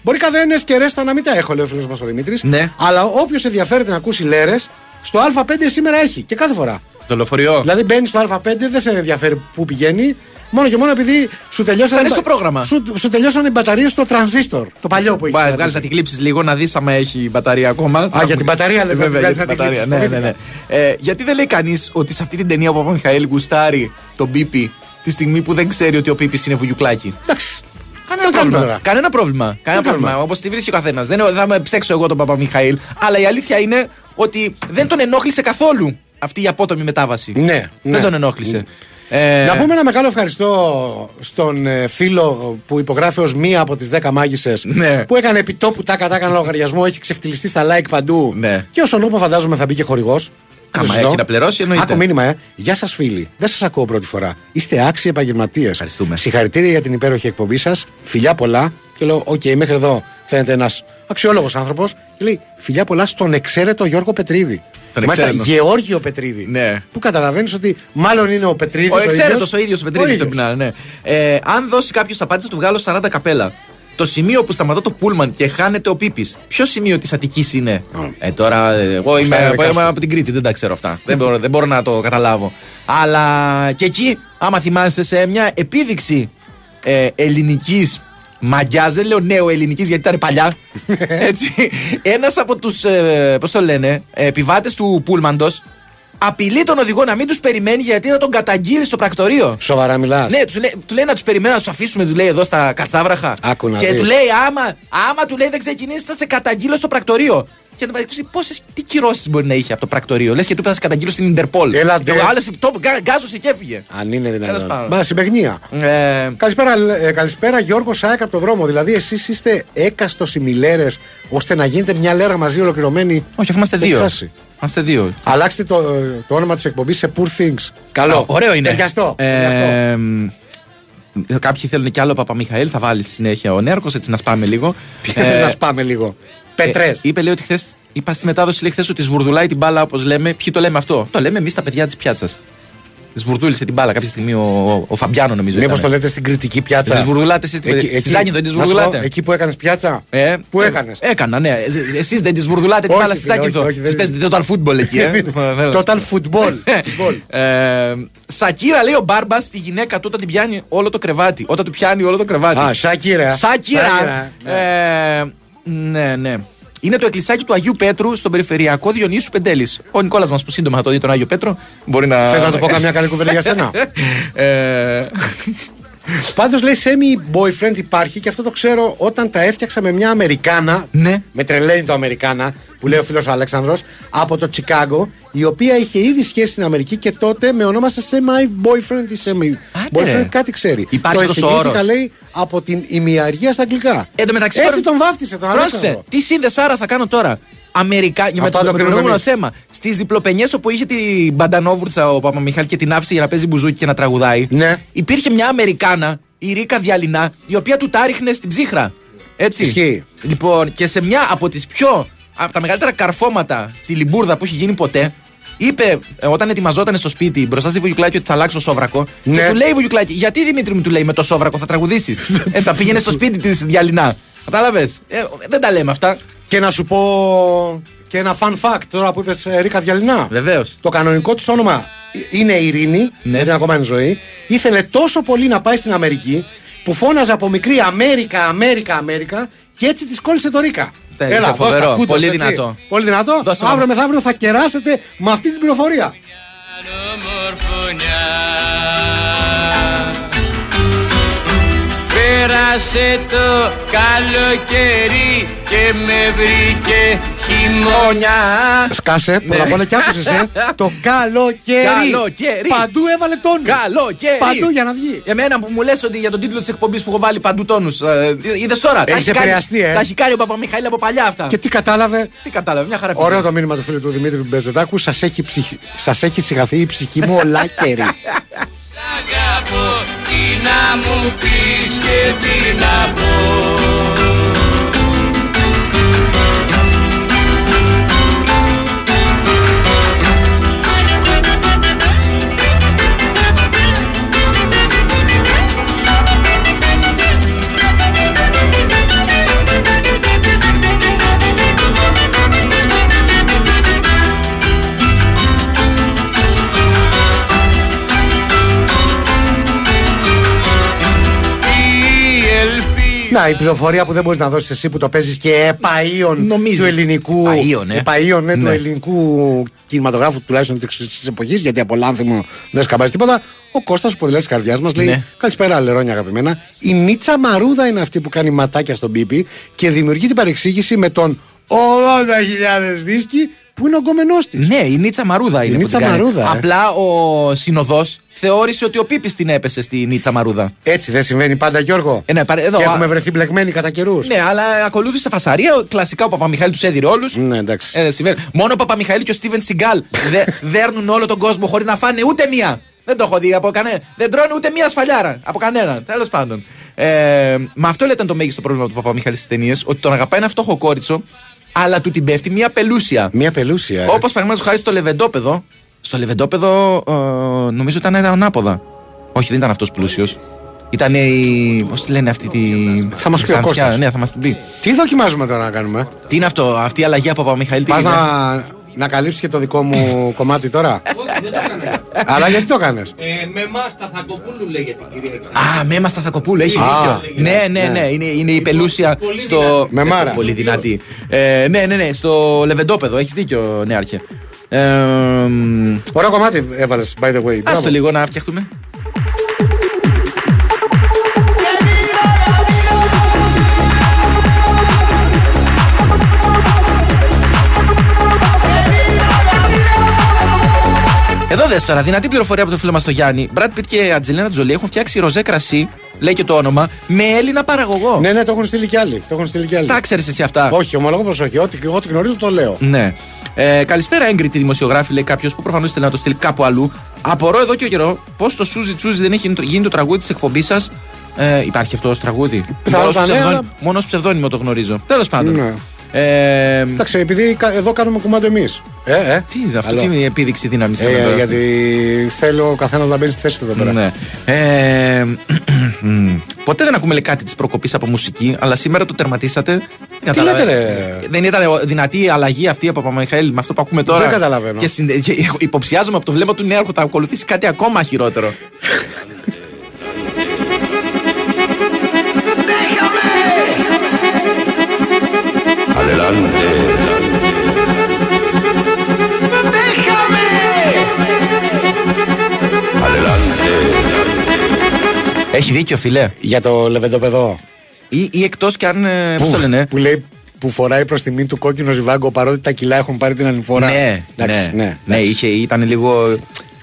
Μπορεί καθένα και ρέστα να μην τα έχω, λέει ο φίλος μας ο Δημήτρης. Ναι. Αλλά όποιος ενδιαφέρεται να ακούσει λέρες, στο Α5 σήμερα έχει και κάθε φορά. Το λεωφορείο. Δηλαδή μπαίνεις στο Α5, δεν σε ενδιαφέρει πού πηγαίνει. Μόνο και μόνο επειδή σου τελειώσανε, αρέσει το πρόγραμμα. Σου, σου τελειώσανε οι μπαταρίες στο τρανζίστορ. Το παλιό που έχεις. Μπα, βγάλεις να την κλείψεις λίγο να δεις άμα έχει μπαταρία ακόμα. Α, για την μπαταρία λες, να την Βέβαια, βγάλεις για να την την μπαταρία. Ναι, κλείψεις, ναι, ναι. Ε, γιατί δεν λέει κανείς ότι σε αυτή την ταινία ο Παπα-Μιχαήλ γουστάρει τον Πίπη τη στιγμή που δεν ξέρει ότι ο Πίπης είναι βουγιουκλάκι; Εντάξει. Κανένα Τι κάνουμε πρόβλημα. τώρα; Κανένα πρόβλημα. Κανένα κάνουμε; πρόβλημα. Όπως τη βρίσκει ο καθένας. Δεν θα με ψέξω εγώ τον Παπα-Μιχαήλ. Αλλά η αλήθεια είναι ότι δεν τον ενόχλησε καθόλου αυτή η απότομη μετάβαση. Ναι, ναι. Δεν τον ενόχλησε. Ε, Να πούμε ένα μεγάλο ευχαριστώ στον ε, φίλο που υπογράφει ως μία από τις 10 μάγισσες Ναι. που έκανε επιτόπου τάκα τάκα λογαριασμό, έχει ξεφτιλιστεί στα like παντού. Ναι. Και όσον ούπο φαντάζομαι θα μπει και χορηγός. Άμα έχει να πληρώσει, εννοείται. Άκου μήνυμα, ε. Γεια σας, φίλοι. Δεν σας ακούω πρώτη φορά. Είστε άξιοι επαγγελματίες. Ευχαριστούμε. Συγχαρητήρια για την υπέροχη εκπομπή σας. Φιλιά πολλά. Και λέω, Οκ, μέχρι εδώ φαίνεται ένας αξιόλογος άνθρωπος. Και λέει, Φιλιά πολλά στον εξαίρετο Γιώργο Πετρίδη. Τον Και μάλιστα, εξαίρετο. Γεώργιο Πετρίδη. Ναι. Που καταλαβαίνεις ότι μάλλον είναι ο Πετρίδης. Ο εξαίρετος ο ίδιος ο Πετρίδης στον πινά, ναι. Ε, αν δώσει κάποιος απάντηση, θα του βγάλω 40 καπέλα. Το σημείο που σταματά το πούλμαν και χάνεται ο Πίπης, ποιο σημείο της Αττικής είναι; Ε, τώρα, ε, εγώ είμαι, Αυτά είναι εγώ δικά είμαι σου. από την Κρήτη, δεν τα ξέρω αυτά. δεν, μπορώ, δεν μπορώ να το καταλάβω. Αλλά και εκεί, άμα θυμάσαι, σε μια επίδειξη ε, ελληνικής μαγιά, δεν λέω νέο ελληνικής γιατί ήταν παλιά. [laughs] έτσι, ένας από τους, ε, πώς το λένε, επιβάτες του πούλμαντος απειλεί τον οδηγό να μην τους περιμένει γιατί θα τον καταγγείλει στο πρακτορείο. Σοβαρά μιλάς. Ναι, τους λέει, του λέει να τους περιμένει να τους αφήσουμε, τους λέει εδώ στα κατσάβραχα. Άκου να και δεις. του λέει, άμα, άμα του λέει δεν ξεκινήσει, θα σε καταγγείλω στο πρακτορείο. Και να πόσες τι κυρώσεις μπορεί να είχε από το πρακτορείο. Λες και του είπε θα σε καταγγείλω στην Ιντερπολ. Έλα, και ντε. ο άλλος το γκά- γκάζωσε και έφυγε. Αν είναι Τέλος δυνατόν. πάντων. Μπα, συμπεγνία. Ε, Καλησπέρα, ε, καλησπέρα Γιώργο Σάεκ από το δρόμο. Δηλαδή, εσείς είστε έκαστος ημιλέρες ώστε να γίνετε μια λέρα μαζί ολοκληρωμένη. όχι, αφού είμαστε Έχει δύο. φτάσει. Είμαστε δύο. Αλλάξτε το, το όνομα της εκπομπής σε Poor Things. Καλό. Α, ωραίο είναι. Ταιριαστό. Ε, ταιριαστό. μ, κάποιοι θέλουν κι άλλο Παπαμιχαήλ, θα βάλει στη συνέχεια ο Νέαρκο, έτσι να σπάμε λίγο. Τι θέλεις να σπάμε λίγο; Πετρές. Ε, είπε λέει ότι χθες. Είπα στη μετάδοση λέει χθες ότι σβουρδουλάει την μπάλα όπως λέμε. Ποιοι το λέμε αυτό; Το λέμε εμείς τα παιδιά της πιάτσας. Σβουρδούλησε την μπάλα κάποια στιγμή ο, ο, ο Φαμπιάνο νομίζω. Μήπως ήταν. το λέτε στην κριτική πιάτσα; Τη σβουρδουλάτε εσεί. Στη Ζάνη δεν τη να σου πω, σβουρδουλάτε. Εκεί που έκανες πιάτσα; Ε, Πού ε, έκανες; Έκανα, ναι. Εσείς δεν τη σβουρδουλάτε την Όχι, μπάλα στη φίλε, Ζάκυνθο. όχι, όχι, Εσείς δεν- παίζετε total football εκεί, ε. [laughs] Total football. Football. Ε, Σακύρα λέει ο Μπάρμπας στη γυναίκα του όταν την πιάνει όλο το κρεβάτι. Όταν του πιάνει όλο το κρεβάτι. Α, Σάκυρα. Σάκυρα. Σάκυρα, Ε, ναι, ναι. Είναι το εκκλησάκι του Αγίου Πέτρου στον περιφερειακό Διονύσου Πεντέλης. Ο Νικόλας μας που σύντομα θα το δει τον Άγιο Πέτρο. Μπορεί να. Θες να το πω καμιά καλή κουβέντα για σένα; [laughs] Ε, Πάντως λέει semi boyfriend υπάρχει και αυτό το ξέρω όταν τα έφτιαξα με μια Αμερικάνα. Ναι. Με τρελαίνει το Αμερικάνα που λέει ο φίλος Αλέξανδρος από το Τσικάγκο, η οποία είχε ήδη σχέση στην Αμερική και τότε με ονόμασε semi boyfriend ή semi Άντε, boyfriend, ρε. κάτι ξέρει. Υπάρχει το αυτός ο εξηγήθηκα, όρος. λέει από την ημιαργία στα αγγλικά. Εν τω μεταξύ, Έτσι τώρα- τον βάφτισε τον Πρόσεξε, Αλέξανδρο. τι σύνδεση άρα θα κάνω τώρα. Αμερικά, για με Αυτό το το κρίνουμε προηγούμενο εμείς. θέμα. Στις διπλοπενιές όπου είχε την Μπαντανόβουρτσα ο Παπαμιχάλη και την άφησε για να παίζει μπουζούκι και να τραγουδάει. Ναι. Υπήρχε μια Αμερικάνα, η Ρίκα Διαλυνά, η οποία του τα ρίχνε στην ψύχρα. Έτσι. Ισχύει. Λοιπόν, και σε μια από τις πιο. από τα μεγαλύτερα καρφώματα τσιλιμπούρδα που έχει γίνει ποτέ, είπε ε, όταν ετοιμαζόταν στο σπίτι μπροστά στη Βουγιουκλάκη ότι θα αλλάξω σόβρακο. Ναι. Και του λέει η Βουγιουκλάκη, Γιατί Δημήτρη μου του λέει με το σόβρακο θα τραγουδήσεις; ε, θα πήγαινε στο σπίτι της Διαλυνά. Κατάλαβες; Ε, δεν τα λέμε αυτά. Και να σου πω και ένα fun fact τώρα που είπες Ρίκα Διαλυνά. Βεβαίως. Το κανονικό της όνομα είναι Ειρήνη, Ναι. δεν είναι ακόμα εν ζωή. Ήθελε τόσο πολύ να πάει στην Αμερική που φώναζε από μικρή Αμέρικα, Αμέρικα, Αμέρικα και έτσι της κόλλησε το Ρίκα. Τέλεια, είσαι δώσ' τα φοβερό. κούτος, Πολύ έτσι. δυνατό. Πολύ δυνατό. Δώσε Αύριο μας. μεθαύριο θα κεράσετε με αυτή την πληροφορία. Πέρασε το καλοκαίρι και με βρήκε χειμώνα Σκάσε, πρώτα απ' όλα και άκουσες. Ε, [laughs] το καλοκαίρι. Καλοκαίρι. Παντού έβαλε τόνους. Καλοκαίρι. Παντού για να βγει. Εμένα που μου λες ότι για τον τίτλο της εκπομπής που έχω βάλει παντού τόνους. Ε, Είδες τώρα. τα Έχεις έχει κάνει- επηρεαστεί, ε. Τα έχει κάνει ο Παπαμιχαήλ από παλιά αυτά. Και τι κατάλαβε; Τι κατάλαβε, μια χαρά Ωραίο πήγε. το μήνυμα του φίλου του Δημήτρη του Μπεζετάκου. Σας έχει, ψυχ... σας έχει σιγαθεί η ψυχή μου ολάκερη. [laughs] Αγαπώ τι να μου πεις και τι να πω Να, η πληροφορία που δεν μπορείς να δώσεις εσύ που το παίζεις και επαΐων Νομίζεις. του ελληνικού. Επαΐων, ε. επαΐων, ναι, του Ναι. ελληνικού κινηματογράφου, τουλάχιστον της εποχής, γιατί από λάνθιμο δεν σκαμπάζει τίποτα. Ο Κώστας, ο ποδηλάτη της καρδιάς μας, λέει: Ναι. Καλησπέρα, Αλερόνια αγαπημένα. Η Νίτσα Μαρούδα είναι αυτή που κάνει ματάκια στον Πίπι και δημιουργεί την παρεξήγηση με τον 80.000 δίσκοι Πού είναι ο γκόμενό της. Ναι, η Νίτσα Μαρούδα είναι. Η που Νίτσα την κάνει. Μαρούδα, ε. Απλά ο συνοδός θεώρησε ότι ο Πίπης την έπεσε στη Νίτσα Μαρούδα. Έτσι δεν συμβαίνει πάντα, Γιώργο. Ε, ναι, παρε- εδώ, και α- έχουμε βρεθεί μπλεκμένοι κατά καιρούς. Ναι, αλλά ακολούθησε φασαρία. Κλασικά ο Παπαμιχάλη τους έδιρε όλους. Ναι, εντάξει. Ε, συμβαίνει. Μόνο ο Παπαμιχαήλ και ο Στίβεν Σιγκάλ [laughs] δε, δέρνουν όλο τον κόσμο χωρίς να φάνε ούτε μία. Δεν το έχω δει από κανένα. Δεν τρώνε ούτε μία σφαλιάρα από κανέναν. Τέλος πάντων. Ε, με αυτό ήταν το μέγιστο πρόβλημα του Παπαμιχαήλ στις ταινίες. Ότι τον αγαπάει ένα φτωχό κόριτσο, αλλά του την πέφτει μία πελούσια. Μία πελούσια. ε. Όπως παραδείγματος χάρη στο λεβεντόπεδο. Στο λεβεντόπεδο ε, νομίζω ήταν ανάποδα. Όχι, δεν ήταν αυτός πλούσιος. Ήταν η. Πώς τη λένε αυτή τη. Θα μας πει ο Ξανθιά. Κώστας. Ναι, θα μας την πει. Τι δοκιμάζουμε τώρα να κάνουμε; Τι είναι αυτό, αυτή η αλλαγή από Παπαμιχαήλ. τι Πας είναι; να, να καλύψεις και το δικό μου κομμάτι τώρα; Αλλά γιατί το έκανες; Ε, με εμά τα Θακοπούλου λέγεται κυρία Εξάρτητα. Α, Μέμα Σταθακοπούλου, έχει Α, δίκιο. Ναι, ναι, ναι. ναι, είναι, είναι η πελούσια Πολύ στο. δυνατή. Με μάρα. Πολύ δυνατή. Ε, ναι, ναι, ναι, στο Λεβεντόπεδο, έχεις δίκιο, Νέαρχε. Ε, μ, Ωραίο κομμάτι έβαλες, by the way. Ας Μπράβο. το λίγο να φτιαχτούμε. Δες τώρα, δυνατή πληροφορία από το φίλο μας το Γιάννη. Μπρατ Πιτ και Ατζελίνα Τζολί έχουν φτιάξει ροζέ κρασί, λέει και το όνομα, με Έλληνα παραγωγό. Ναι, ναι, το έχουν στείλει κι άλλοι. Το έχουν στείλει κι άλλοι. Τα ξέρεις εσύ αυτά; Όχι, ομολογώ πως όχι. Ό,τι, ό,τι γνωρίζω το λέω. Ναι. Ε, καλησπέρα, έγκριτη δημοσιογράφη, λέει κάποιος που προφανώς ήθελε να το στείλει κάπου αλλού. Απορώ εδώ και καιρό πώς το Σούζι Τσούζι δεν έχει γίνει το τραγούδι της εκπομπής σας. Ε, υπάρχει αυτός ω τραγούδι; Πιθανότατα, Μόνος ως ναι, ψευδόνι- αλλά- Μόνος ως ψευδόνυμο το γνωρίζω. Τέλος πάντων. Ναι. Ε, Εντάξει, επειδή κα- εδώ κάνουμε κουμάντο εμείς. Ε, ε. τι είναι αυτό, Άλλο. τι είναι η επίδειξη δύναμης Ε, γιατί θέλω ο καθένας να μπαίνει στη θέση του εδώ πέρα. Ναι. Ε, μ, [clears throat] ποτέ δεν ακούμε λέει, κάτι της προκοπής από μουσική, αλλά σήμερα το τερματίσατε. Τι λέτε, ρε; Δεν ήταν δυνατή η αλλαγή αυτή από Παπαμιχαήλ με αυτό που ακούμε τώρα; Δεν καταλαβαίνω. Και, συνδε- και [laughs] υποψιάζομαι από το βλέμμα του νέου θα ακολουθήσει κάτι ακόμα χειρότερο. [laughs] Έχει δίκιο, φιλέ. Για το λεβεντοπεδό. Ή, ή εκτός κι αν. ε, Πώς το λένε; Που λέει που φοράει προς τιμή του κόκκινο ζιβάγκο παρότι τα κιλά έχουν πάρει την ανηφορά. Ναι, Εντάξει, ναι, ναι, ναι, εντάξει. είχε, ήταν λίγο.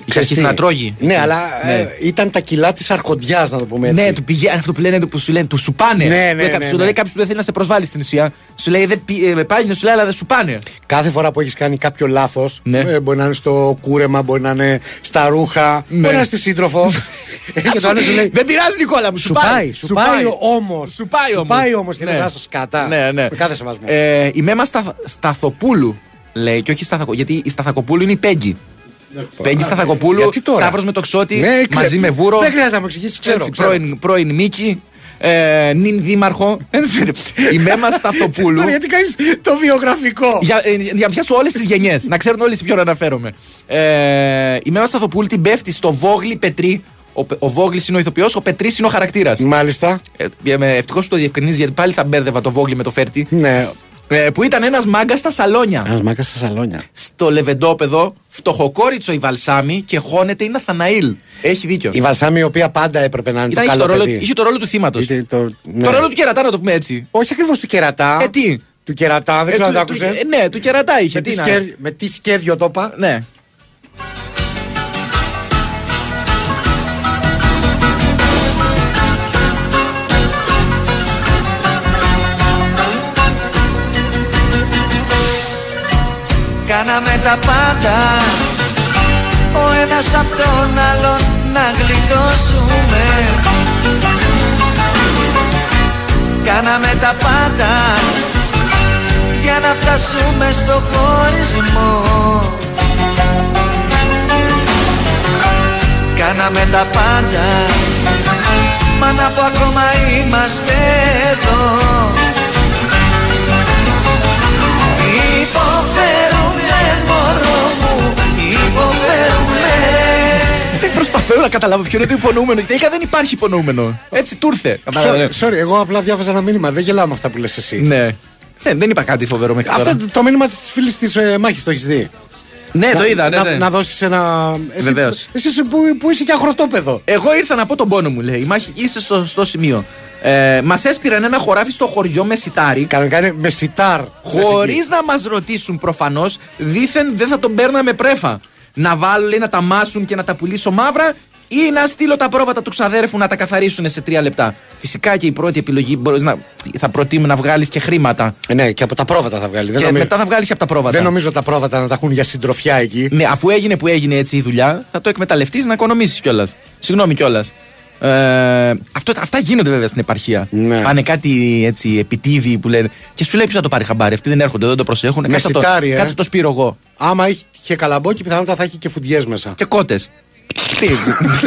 Είχε Ξέρεις αρχίσει τι, να τρώγει. Ναι, αλλά Ναι. ε, ήταν τα κιλά της αρχοντιάς, να το πούμε έτσι. Ναι, του πηγαίνει αυτό που λένε, που σου λένε, του σου πάνε. Ναι, ναι, Δεν- ναι, Σου ναι. λέει κάποιος που δεν θέλει να σε προσβάλλει στην ουσία. Σου λέει, δεν πη- ε, πάλι να σου λέει, αλλά δεν σου πάνε. Κάθε φορά που έχεις κάνει κάποιο λάθος, Ναι. μπορεί να είναι στο κούρεμα, μπορεί να είναι στα ρούχα, Ναι. μπορεί να είναι στη σύντροφο. [laughs] και το άλλος σου λέει. Δεν πειράζει, Νικόλα μου, σου, Σου πάει, σου πάει όμως. Σου πάει όμως. πάει όμως και Ναι. δεν άσο σκατά. Ναι, ναι. Με κάθε σεβασμό. Ε, η Μέμα Στα, Σταθοπούλου λέει, και όχι Σταθακο, γιατί η Σταθακοπούλου είναι η Πέγγι. Πέγγι Σταθακοπούλου, Γιατί τώρα; Σταύρος με το ξότι, Ναι, ξέ- μαζί με Βούρο. Δεν χρειάζεται να μου εξηγήσεις, ξέρω. Έτσι, ξέρω. πρώην, πρώην Μίκη, ε, νυν δήμαρχο. η Μέμα Σταθοπούλου. Τώρα γιατί κάνεις το βιογραφικό; Για, ε, για να πιάσω όλες τις γενιές, να ξέρουν όλοι σε ποιον αναφέρομαι. Ε, η Μέμα Σταθοπούλου την πέφτει στο Βόγλι Πετρί. Ο, Πε- ο Βόγλι είναι ο ηθοποιός, ο Πετρί είναι ο χαρακτήρας. Μάλιστα. Ευτυχώς που το διευκρινίζει, γιατί πάλι θα μπέρδευα το Βόγλι με το Φέρτι. Ναι. Ε, που ήταν ένας μάγκας στα σαλόνια. Ένας μάκα στα σαλόνια. Στο λεβεντόπεδο, φτωχοκόριτσο η Βαλσάμι και χώνεται η Ναθαναήλ. Έχει δίκιο. Η Βαλσάμι η οποία πάντα έπρεπε να είναι Ήταν, το είχε, καλό το ρόλο, παιδί. είχε το ρόλο του θύματος. Είχε το- ναι. Το ρόλο του κερατά, να το πούμε έτσι. Όχι ακριβώς του κερατά. Ε, τι; Του κερατά, δεν Ε, ξέρω αν του- το του- άκουσες. ε, ναι, του κερατά είχε. Με, τι τι να- σκέρ- με τι σκέδιο το είπα. Ναι. Κάναμε τα πάντα. Ο ένας απ' τον άλλον να γλιτώσουμε. Κάναμε τα πάντα Για να φτάσουμε στο χωρισμό. Κάναμε τα πάντα Μα να πω ακόμα είμαστε εδώ. Υποφέρουμε μωρό μου Υποφέρουμε Δεν προσπαθώ να καταλάβω ποιο είναι το υπονοούμενο. Γιατί τελικά δεν υπάρχει υπονοούμενο. Έτσι του ήρθε. Κατάλαβες. Sorry, sorry, εγώ απλά διάβαζα ένα μήνυμα. Δεν γελάω με αυτά που λες εσύ. Ναι. Δεν, δεν είπα κάτι φοβερό μέχρι Αυτό τώρα. το, το μήνυμα της φίλης της ε, μάχης το έχεις δει; Ναι, να, το είδα, ναι, να, ναι. να δώσεις ένα. Εσύ, Βεβαίως. Εσύ είσαι που, που είσαι και αγροτόπεδο. Εγώ ήρθα να πω τον πόνο μου, λέει. Η μάχη είσαι στο σωστό σημείο. Ε, μας έσπηραν ένα χωράφι στο χωριό με σιτάρι. Κανονικά είναι με σιτάρ. Χωρίς να μας ρωτήσουν προφανώς, δήθεν δεν θα τον παίρναμε πρέφα. Να βάλω, λέει, να τα μάσουν και να τα πουλήσω μαύρα ή να στείλω τα πρόβατα του ξαδέρφου να τα καθαρίσουν σε τρία λεπτά. Φυσικά και η πρώτη επιλογή μπορείς να, θα προτείνω να βγάλεις και χρήματα. Ναι, και από τα πρόβατα θα βγάλει. Δεν και νομίζω- μετά θα βγάλεις και από τα πρόβατα. Δεν νομίζω τα πρόβατα να τα έχουν για συντροφιά εκεί. Ναι, αφού έγινε που έγινε έτσι η δουλειά, θα το εκμεταλλευτείς να οικονομήσεις κιόλας. Συγγνώμη κιόλας. Ε, αυτό, αυτά γίνονται βέβαια στην επαρχία. Ναι. Πάνε κάτι έτσι επιτίβοι που λένε. Και σου λέει ποιος θα το πάρει χαμπάρι. Αυτοί δεν έρχονται, δεν το προσέχουν. Με Κάτσε το, σιτάρι, ε. κάτσε το σπείρω εγώ. Άμα είχε καλαμπόκι, πιθανότατα θα έχει και φουντιέ μέσα. Και κότες. τι,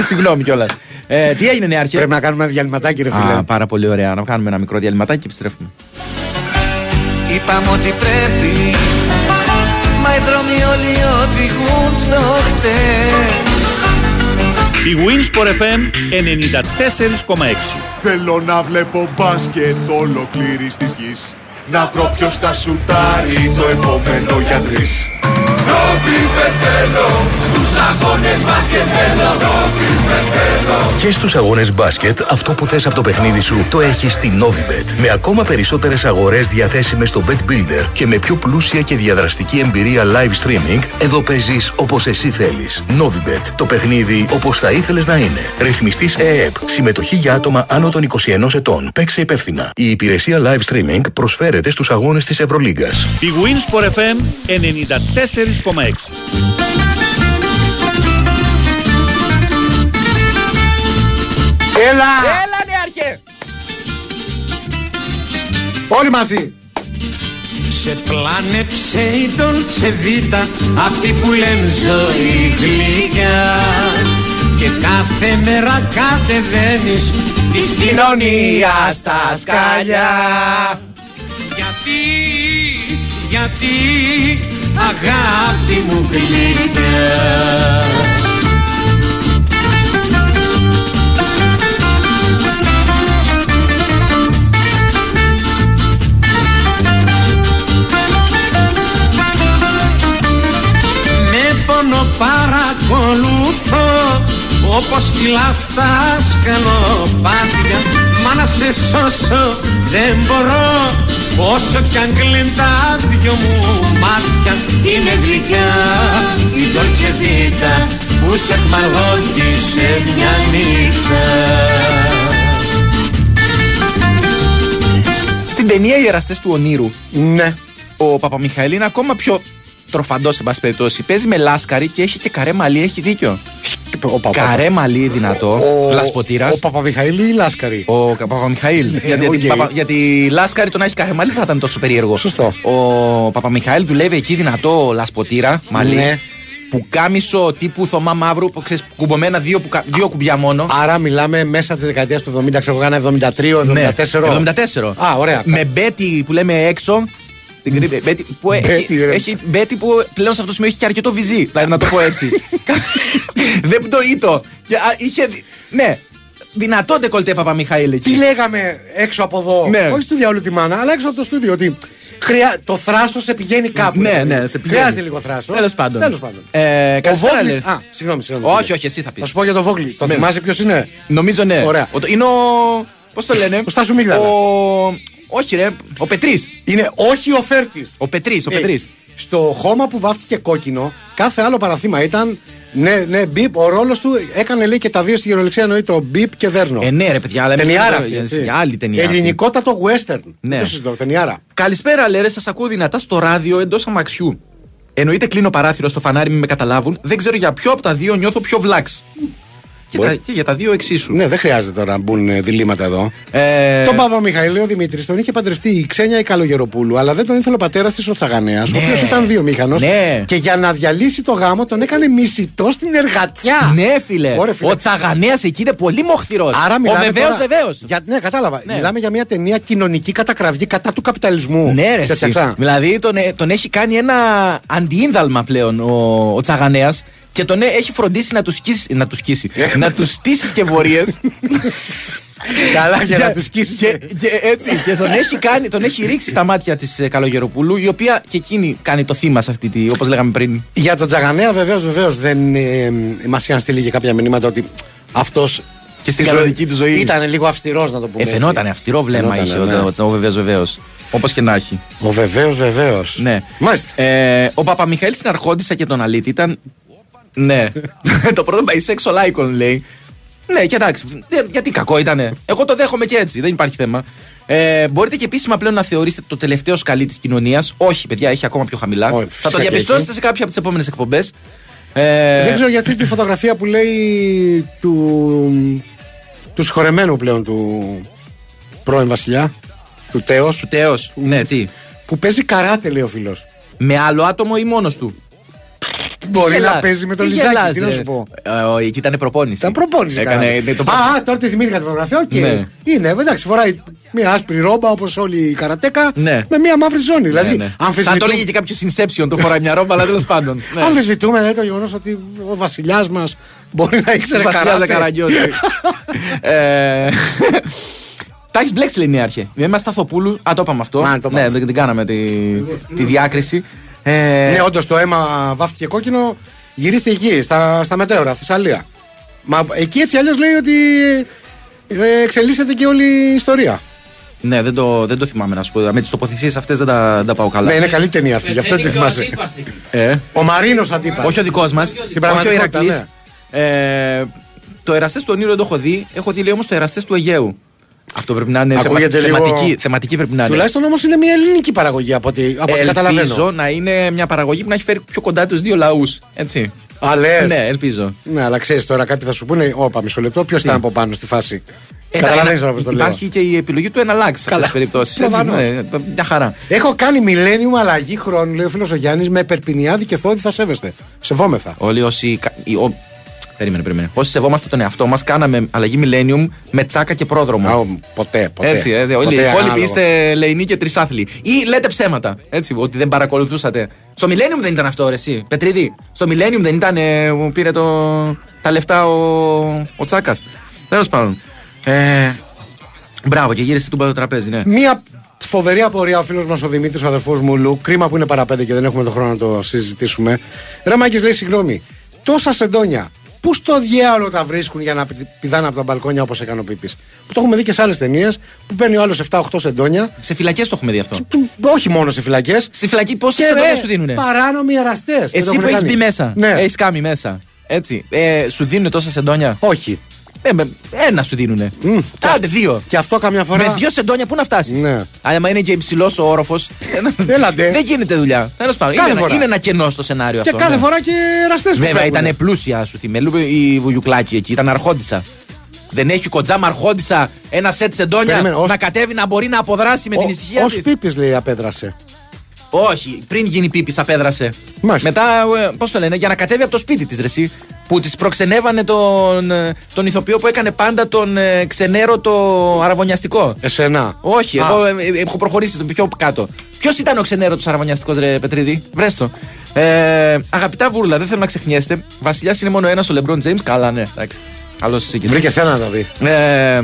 συγγνώμη κιόλας. Ε, τι έγινε, Νεάρχε; Πρέπει να κάνουμε ένα διαλυματάκι, ρε φίλε. Α, πάρα πολύ ωραία. Να κάνουμε ένα μικρό διαλυματάκι και επιστρέφουμε. Είπαμε ότι πρέπει Μα οι δρόμοι όλοι οδηγούν στο χτες Η Winsport FM 94,6 Θέλω να βλέπω μπάσκετ ολοκλήρης της γης Να βρω ποιος θα σουτάρει το επόμενο για τρεις Νόβι θέλω στους αγώνες μπάσκετ θέλω Νόβι θέλω Και στους αγώνες μπάσκετ, αυτό που θες από το παιχνίδι σου το έχεις στη Novibet. Με ακόμα περισσότερες αγορές διαθέσιμες στο Bet Builder και με πιο πλούσια και διαδραστική εμπειρία live streaming, εδώ παίζεις όπως εσύ θέλεις. Novibet. Το παιχνίδι όπως θα ήθελες να είναι. Ρυθμιστής ΕΕΠ. Συμμετοχή για άτομα άνω των 21 ετών. Παίξε υπεύθυνα. Η υπηρεσία live streaming προσφέρεται στους αγώνες της Ευρωλίγκας. Η Winsport FM 94,6 Έλα! Έλα, Νεάρχε! Όλοι μαζί! Σε πλάνε ψέιτον σε βίτα Αυτοί που λένε ζωή γλυκιά Και κάθε μέρα κατεβαίνεις Της κοινωνία στα σκαλιά Γιατί, γιατί αγάπη μου γλυκιά Με πόνο παρακολουθώ όπως κυλά στα σκαλοπάτια. Μα να σε σώσω δεν μπορώ Όσο κι αν κλείνουν τα δυο μου μάτια Είναι γλυκιά η Dolce Vita Που σε χμαγώτησε μια νύχτα Στην ταινία Οι Εραστέ του Ονείρου, Ναι. ο Παπαμιχαήλ είναι ακόμα πιο τροφαντός, σε πάση περιπτώσει. Παίζει με λάσκαρη και έχει και καρέ μαλλί, έχει δίκιο. Ο Παπα- Καρέ μαλλί δυνατό, Ο- λασποτήρας. Ο Παπαμιχαήλ ή η Λάσκαρη; Ο Παπαμιχαήλ. γιατί, οκ. γιατί, Παπα- γιατί Λάσκαρη το να έχει καρέ μαλλί θα ήταν τόσο περίεργο. Σωστό. Ο Παπαμιχαήλ δουλεύει εκεί δυνατό λασποτήρα, μαλλί. Ναι. Που κάμισο τύπου Θωμά Μαύρου, που ξέρεις, κουμπωμένα δύο, που, δύο κουμπιά μόνο. Άρα μιλάμε μέσα της δεκαετίας του 70, ξέρω εγώ, κάνα 73, 74. Ναι, 74. Α, ωραία. Με μπέτι που λέμε έξω. Στην κρύβη, μπέτι, που Μπέτι, έχει, ρε. έχει μπέτι που πλέον σε αυτό το σημείο έχει και αρκετό βυζί. Δηλαδή να το πω έτσι. [laughs] Δεν πτωείτο. Και, α, Είχε. δι- Ναι. Δυνατό ντεκολτέ Παπαμιχαήλ εκεί. Τι λέγαμε έξω από εδώ, Ναι. όχι στο διάολο τη μάνα, αλλά έξω από το στούντιο. Ότι χρειά... το θράσος σε πηγαίνει κάπου. Ναι, ναι, σε πηγαίνει. Χρειάζεται λίγο θράσος. Τέλος πάντων. Τέλος πάντων. Ε, ο καλησπέρα, Βόγλης... λες. Α, συγγνώμη, συγγνώμη. Όχι, όχι, εσύ θα πεις. Θα σου πω για τον Βόγλη. Το Ναι. θυμάσαι ποιος είναι; Νομίζω ναι. Ωραία. Ο- είναι ο. Πώς το λένε; Ο Στάσου Μίγδαλα. Ο. Όχι, ρε. Ο Πετρής. Είναι όχι ο Φέρτης. Ο Πετρής, ο Ε, Πετρής. στο χώμα που βάφτηκε κόκκινο, κάθε άλλο παραθύμα ήταν. Ναι, ναι, μπιπ. Ο ρόλος του έκανε λέει και τα δύο στη γερολεξία εννοεί το μπιπ και δέρνο. Ε, ναι, ρε παιδιά, αλλά εμείς Ταινιάρα λέμε αυτή, για- έτσι. για άλλη ταινία αυτή. Ελληνικότατο western. Ναι. Δεν το συζητώ, ταινιάρα. Καλησπέρα, λέρε. Σας ακούω δυνατά στο ράδιο εντός αμαξιού. Εννοείται κλείνω παράθυρο στο φανάρι, μην με καταλάβουν. Δεν ξέρω για ποιο από τα δύο νιώθω πιο βλάξ. Και, Μπορεί. τα, και για τα δύο εξίσου. Ναι, δεν χρειάζεται τώρα να μπουν ε, διλήμματα εδώ. Ε, Τον Παπα Μιχαήλ, ο Δημήτρης, τον είχε παντρευτεί η Ξένια η Καλογεροπούλου, αλλά δεν τον ήθελε ο πατέρας της ο Τσαγανέας, ο Ναι. οποίος ήταν δύο μήχανο. Ναι. Και για να διαλύσει το γάμο τον έκανε μισητό στην εργατιά. ναι, φίλε. Ωραία, φίλε. Ο Τσαγανέας εκεί είναι πολύ μοχθηρός. Άρα Ο μιλάμε βεβαίως, τώρα- βεβαίως. Για, ναι, κατάλαβα. Ναι. Μιλάμε για μια ταινία κοινωνική κατακραυγή κατά του καπιταλισμού. Ναι, ρε. Σε εσύ. τσαξά. Δηλαδή τον, ε, τον έχει κάνει ένα αντιίνδαλμα πλέον ο, ο Τσαγανέας Και τον ε, έχει φροντίσει να τους σκίσει. Να τους σκίσει. να τους στήσεις και βορείες. [laughs] Καλά, για να τους σκίσεις. Και, και έτσι, και τον έχει, κάνει, τον έχει ρίξει στα μάτια της Καλογεροπούλου, η οποία και εκείνη κάνει το θύμα σε αυτή τη, όπως λέγαμε πριν. Για τον Τζαγανέα, βεβαίως, βεβαίως δεν ε, μας είχαν στείλει και κάποια μηνύματα ότι αυτός. Και στην κανονική του ζωή. Ήταν λίγο αυστηρός, να το πούμε. Ε, έτσι. φαινόταν αυστηρό βλέμμα Φαινότανε, είχε ναι. ο, ο, ο βεβαίως βεβαίως. Όπως και να έχει. Ο βεβαίως, βεβαίως. Ναι. Μάλιστα. Ε, ο Παπαμιχαήλ στην Αρχόντισσα και τον Αλίτη ήταν. Ναι. [laughs] το πρώτο bisexual icon λέει. Ναι, και εντάξει. Για- Γιατί κακό ήτανε. Εγώ το δέχομαι και έτσι. Δεν υπάρχει θέμα. Ε, μπορείτε και επίσημα πλέον να θεωρήσετε το τελευταίο σκαλί της κοινωνίας. Όχι, παιδιά, έχει ακόμα πιο χαμηλά. Όχι, Θα φυσικά το και διαπιστώσετε έχει. σε κάποια από τις επόμενες εκπομπές. Ε, Δεν ξέρω γιατί τη φωτογραφία που λέει του, του συγχωρεμένου πλέον του πρώην βασιλιά, του Τέος, Του Τέος. Ναι, τι; που παίζει καράτε λέει ο φίλος. Με άλλο άτομο ή μόνος του; Μπορεί Γελάς. να παίζει με τον Τι Λιζάκη, γελάς, τι να ρε. σου πω. Ε, ο- Εκεί ήταν προπόνηση. Ήταν προπόνηση. Έκανε, καράτε. ναι, το Α, α, τώρα τη θυμήθηκα τη φωτογραφία. Οκ. Ναι. Είναι, εντάξει, φοράει μια άσπρη ρόμπα όπως όλοι οι καρατέκα Ναι. με μια μαύρη ζώνη. Ναι, Δηλαδή, ναι. Θα το αμφισβητούμε- έλεγε και κάποιος Inception, το φοράει μια ρόμπα, αλλά τέλος πάντων. [laughs] Ναι. αμφισβητούμε δηλαδή, το γεγονός ότι ο βασιλιάς μας μπορεί να ήξερε Βασιλιάς καράτε. Καραγκιόζη. [laughs] Ε, Τα έχεις μπλέξει, λέει η Νέαρχε. Είμαι Σταθοπούλου. Α, το είπαμε αυτό. Μα, το ναι, είπαμε. δεν την κάναμε τη, τη διάκριση. Ε, Ναι, όντως το αίμα βάφτηκε κόκκινο, γυρίστηκε εκεί, στα, στα μετέωρα, Θεσσαλία. Μα εκεί έτσι αλλιώς λέει ότι ε, εξελίσσεται και όλη η ιστορία. ναι, δεν το, δεν το θυμάμαι να σου πω. Με τις τοποθεσίες αυτές δεν τα, δεν τα πάω καλά. Ναι, είναι καλή ταινία αυτή, γι' αυτό τη θυμάσαι. Ε, Ο Μαρίνος αντίπα. όχι ο δικός μας. Στην Όχι ο πραγματικότητα, Ηρακλής. Ε, το εραστές του Ονείρου δεν το έχω δει. Έχω δει λέει όμως το εραστές του Αιγαίου. Αυτό πρέπει να είναι θεμα, Ακούγεται λίγο- θεματική, θεματική πρέπει να είναι. Τουλάχιστον όμως είναι μια ελληνική παραγωγή από ό,τι, από ό,τι καταλαβαίνω. Ελπίζω να είναι μια παραγωγή που να έχει φέρει πιο κοντά τους δύο λαούς. Έτσι. Α, λες. Ναι, ελπίζω. Ναι, αλλά ξέρεις τώρα κάποιοι θα σου πούνε, Όπα, μισό λεπτό, ποιος ήταν από πάνω στη φάση; Ε, Καταλαβαίνεις να- τώρα πώς το λέω. Υπάρχει και η επιλογή του εναλλάξει σε αυτές Καλά. τις περιπτώσεις. Προφανώς. Ναι, μια χαρά. Έχω κάνει millennium αλλαγή χρόνου, λέει ο φίλος ο Γιάννης, με περπινιάδη και θόδη θα σέβεστε. Σεβόμεθα. Όλοι όσοι. Κα- οι- ο- Περίμενε, περίμενε. Όσοι σεβόμαστε τον εαυτό μας, κάναμε αλλαγή Millennium με τσάκα και πρόδρομο. Α, ο, ποτέ, ποτέ. Έτσι, ε, όλοι οι Ποτέ υπόλοιποι ανάλογο. είστε λεϊνοί και τρισάθλοι. Ή λέτε ψέματα. Έτσι, ότι δεν παρακολουθούσατε. Στο Millennium δεν ήταν αυτό, ρε, εσύ. Πετρίδη. Στο Millennium δεν ήταν. Ε, που πήρε το, τα λεφτά ο, ο Τσάκας. Τέλος πάντων. Ε, μπράβο, και γύρισε του το τραπέζι, ναι. Μία φοβερή απορία ο φίλος μας ο Δημήτρης, ο αδερφός μου Λου. Κρίμα που είναι παραπέντε και δεν έχουμε τον χρόνο να το συζητήσουμε. Ρε Μάκης λέει συγγνώμη. Τόσα σεντόνια. Πού στο διάολο τα βρίσκουν για να πη- πηδάνε από τα μπαλκόνια όπως έκανε ο Πίπης; Που το έχουμε δει και σε άλλες ταινίες που παίρνει ο άλλος 7-8 σεντόνια. Σε φυλακές το έχουμε δει αυτό. Που- Όχι μόνο σε φυλακές. Στη φυλακή πόσες Και σεντόνια ρε, σου δίνουνε; Παράνομοι εραστές. Εσύ που έχεις μπει μέσα. Ναι. Έχεις κάνει μέσα. Έτσι. Ε, σου δίνουν τόσα σεντόνια; Όχι. Ε, με- ένα σου δίνουνε. Άντε δύο. Και αυτό καμιά φορά. Με δύο σεντόνια πού να φτάσεις; Ναι. Άμα είναι και υψηλός ο όροφος. [laughs] Έλατε. δεν γίνεται δουλειά. Τέλος πάντων. Κάθε Είναι, ένα- φορά. είναι ένα κενό στο σενάριο Και αυτό. κάθε ναι. φορά και εραστέ που Βέβαια φεύγουνε. ήταν πλούσια σου τη μελού η Βουγιουκλάκη εκεί. Ήταν αρχόντισα. Δεν έχει κοντζάμα αρχόντισα ένα σετ σεντόνια Περίμενε, ως- να κατέβει να μπορεί να αποδράσει με την ησυχία Ω της. Πίπης λέει απέδρασε. Όχι, πριν γίνει πίπης, απέδρασε. Μάλιστα. Μετά, πώς το λένε, για να κατέβει από το σπίτι της Ρεσί. Που τη προξενεύανε τον, ε, τον ηθοποιό που έκανε πάντα τον ε, ξενέρο το αραβωνιαστικό. Εσένα. Όχι, Α. εγώ ε, ε, έχω προχωρήσει το πιο κάτω. Ποιος ήταν ο ξενέρος του αραβωνιαστικός, ρε Πετρίδη, βρες το. Ε, αγαπητά βούρλα, δεν θέλω να ξεχνιέστε. Βασιλιάς είναι μόνο ένας ο Λεμπρόν Τζέιμς. Καλά, ναι, εντάξει. Καλό εσύ και εσύ. Βρήκες ένα να δει. Ε,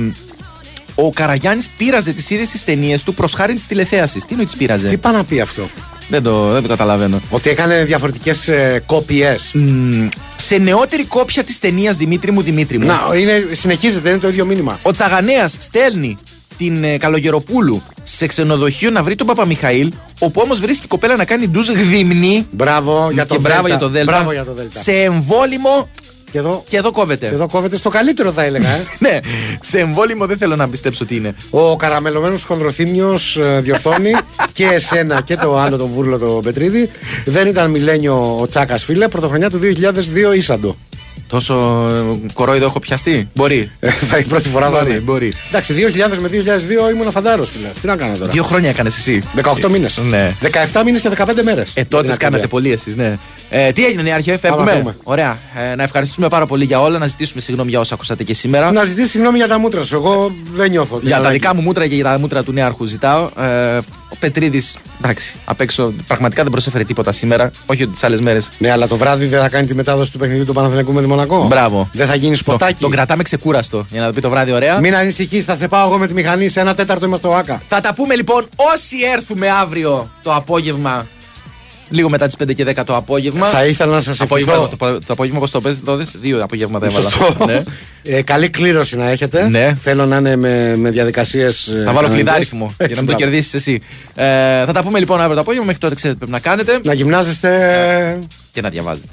ο Καραγιάννης πείραζε τις ίδιες τις ταινίες του προς χάρη της τηλεθέασης. Τι εννοεί τις πείραζε; Τι πάει να πει αυτό; Δεν το, δεν το καταλαβαίνω. Ότι έκανε διαφορετικές ε, κόπιε. Μ, σε νεότερη κόπια της ταινίας Δημήτρη μου, Δημήτρη μου. Να, είναι, συνεχίζεται, είναι το ίδιο μήνυμα. Ο Τσαγανέας στέλνει την ε, Καλογεροπούλου σε ξενοδοχείο να βρει τον Παπαμιχαήλ, όπου όμω βρίσκει η κοπέλα να κάνει ντουζ γδυμνή. Μπράβο για το και μπράβο Δέλτα. για το Δέλτα. Μπράβο για το Δέλτα. Σε εμβόλυμο. Και εδώ, Και εδώ κόβεται. και εδώ κόβεται στο καλύτερο, θα έλεγα. Ε. [laughs] ναι, σε εμβόλυμο δεν θέλω να πιστέψω τι είναι. Ο καραμελωμένος χονδροθύμιος διορθώνει [laughs] και εσένα και το άλλο το βούρλο το Πετρίδη. Δεν ήταν μιλένιο ο Τσάκας, φίλε. Πρωτοχρονιά του 2002 ήσαντο. Τόσο ε, κορόιδο έχω πιαστεί; Μπορεί. Ε, θα η πρώτη φορά θα Μπορεί, είναι. μπορεί. Εντάξει, 2000 με 2002 ήμουν φαντάρος, φίλε. Τι να κάνω τώρα; Δύο χρόνια έκανες εσύ. 18 μήνες. Ναι. 17 μήνες και 15 μέρες. Ε, τότε κάνατε πολύ εσείς, ναι. Ε, τι έγινε, Νέαρχε, φεύγουμε. φεύγουμε. Ωραία. Ε, να ευχαριστούμε πάρα πολύ για όλα, να ζητήσουμε συγγνώμη για όσα ακούσατε και σήμερα. Να ζητήσεις συγγνώμη για τα μούτρα σου. Εγώ δεν νιώθω. ότι Για τα είναι δικά μου μούτρα και για τα μούτρα του Νέαρχου ζητάω. Ε, Πετρίδης, εντάξει, απ' έξω πραγματικά δεν προσέφερε τίποτα σήμερα. Όχι ότι τις άλλες μέρες. Ναι, αλλά το βράδυ δεν θα κάνει τη μετάδοση του παιχνιδιού του Παναθηναϊκού με τη Μονακό. Μπράβο. Δεν θα γίνει σποτάκι. Τον κρατάμε ξεκούραστο για να το πει το βράδυ ωραία. Μην ανησυχείς, θα σε πάω εγώ με τη μηχανή. Σε ένα τέταρτο είμαστε ο Άκα. Θα τα πούμε λοιπόν όσοι έρθουμε αύριο το απόγευμα. Λίγο μετά τις 5 και 10 το απόγευμα. Θα ήθελα να σας απόγευμα, ευχηθώ. Το, το απόγευμα, πώ το πες, το δες, δύο απογεύματα έβαλα. Σωστό. Ναι. Ε, καλή κλήρωση να έχετε. Ναι. Θέλω να είναι με, με ε, διαδικασίε. Θα βάλω κλειδάριθμο για να μην το κερδίσεις εσύ. Ε, θα τα πούμε λοιπόν αύριο το απόγευμα. Μέχρι τότε ξέρετε τι πρέπει να κάνετε Να γυμνάζεστε. και να διαβάζετε.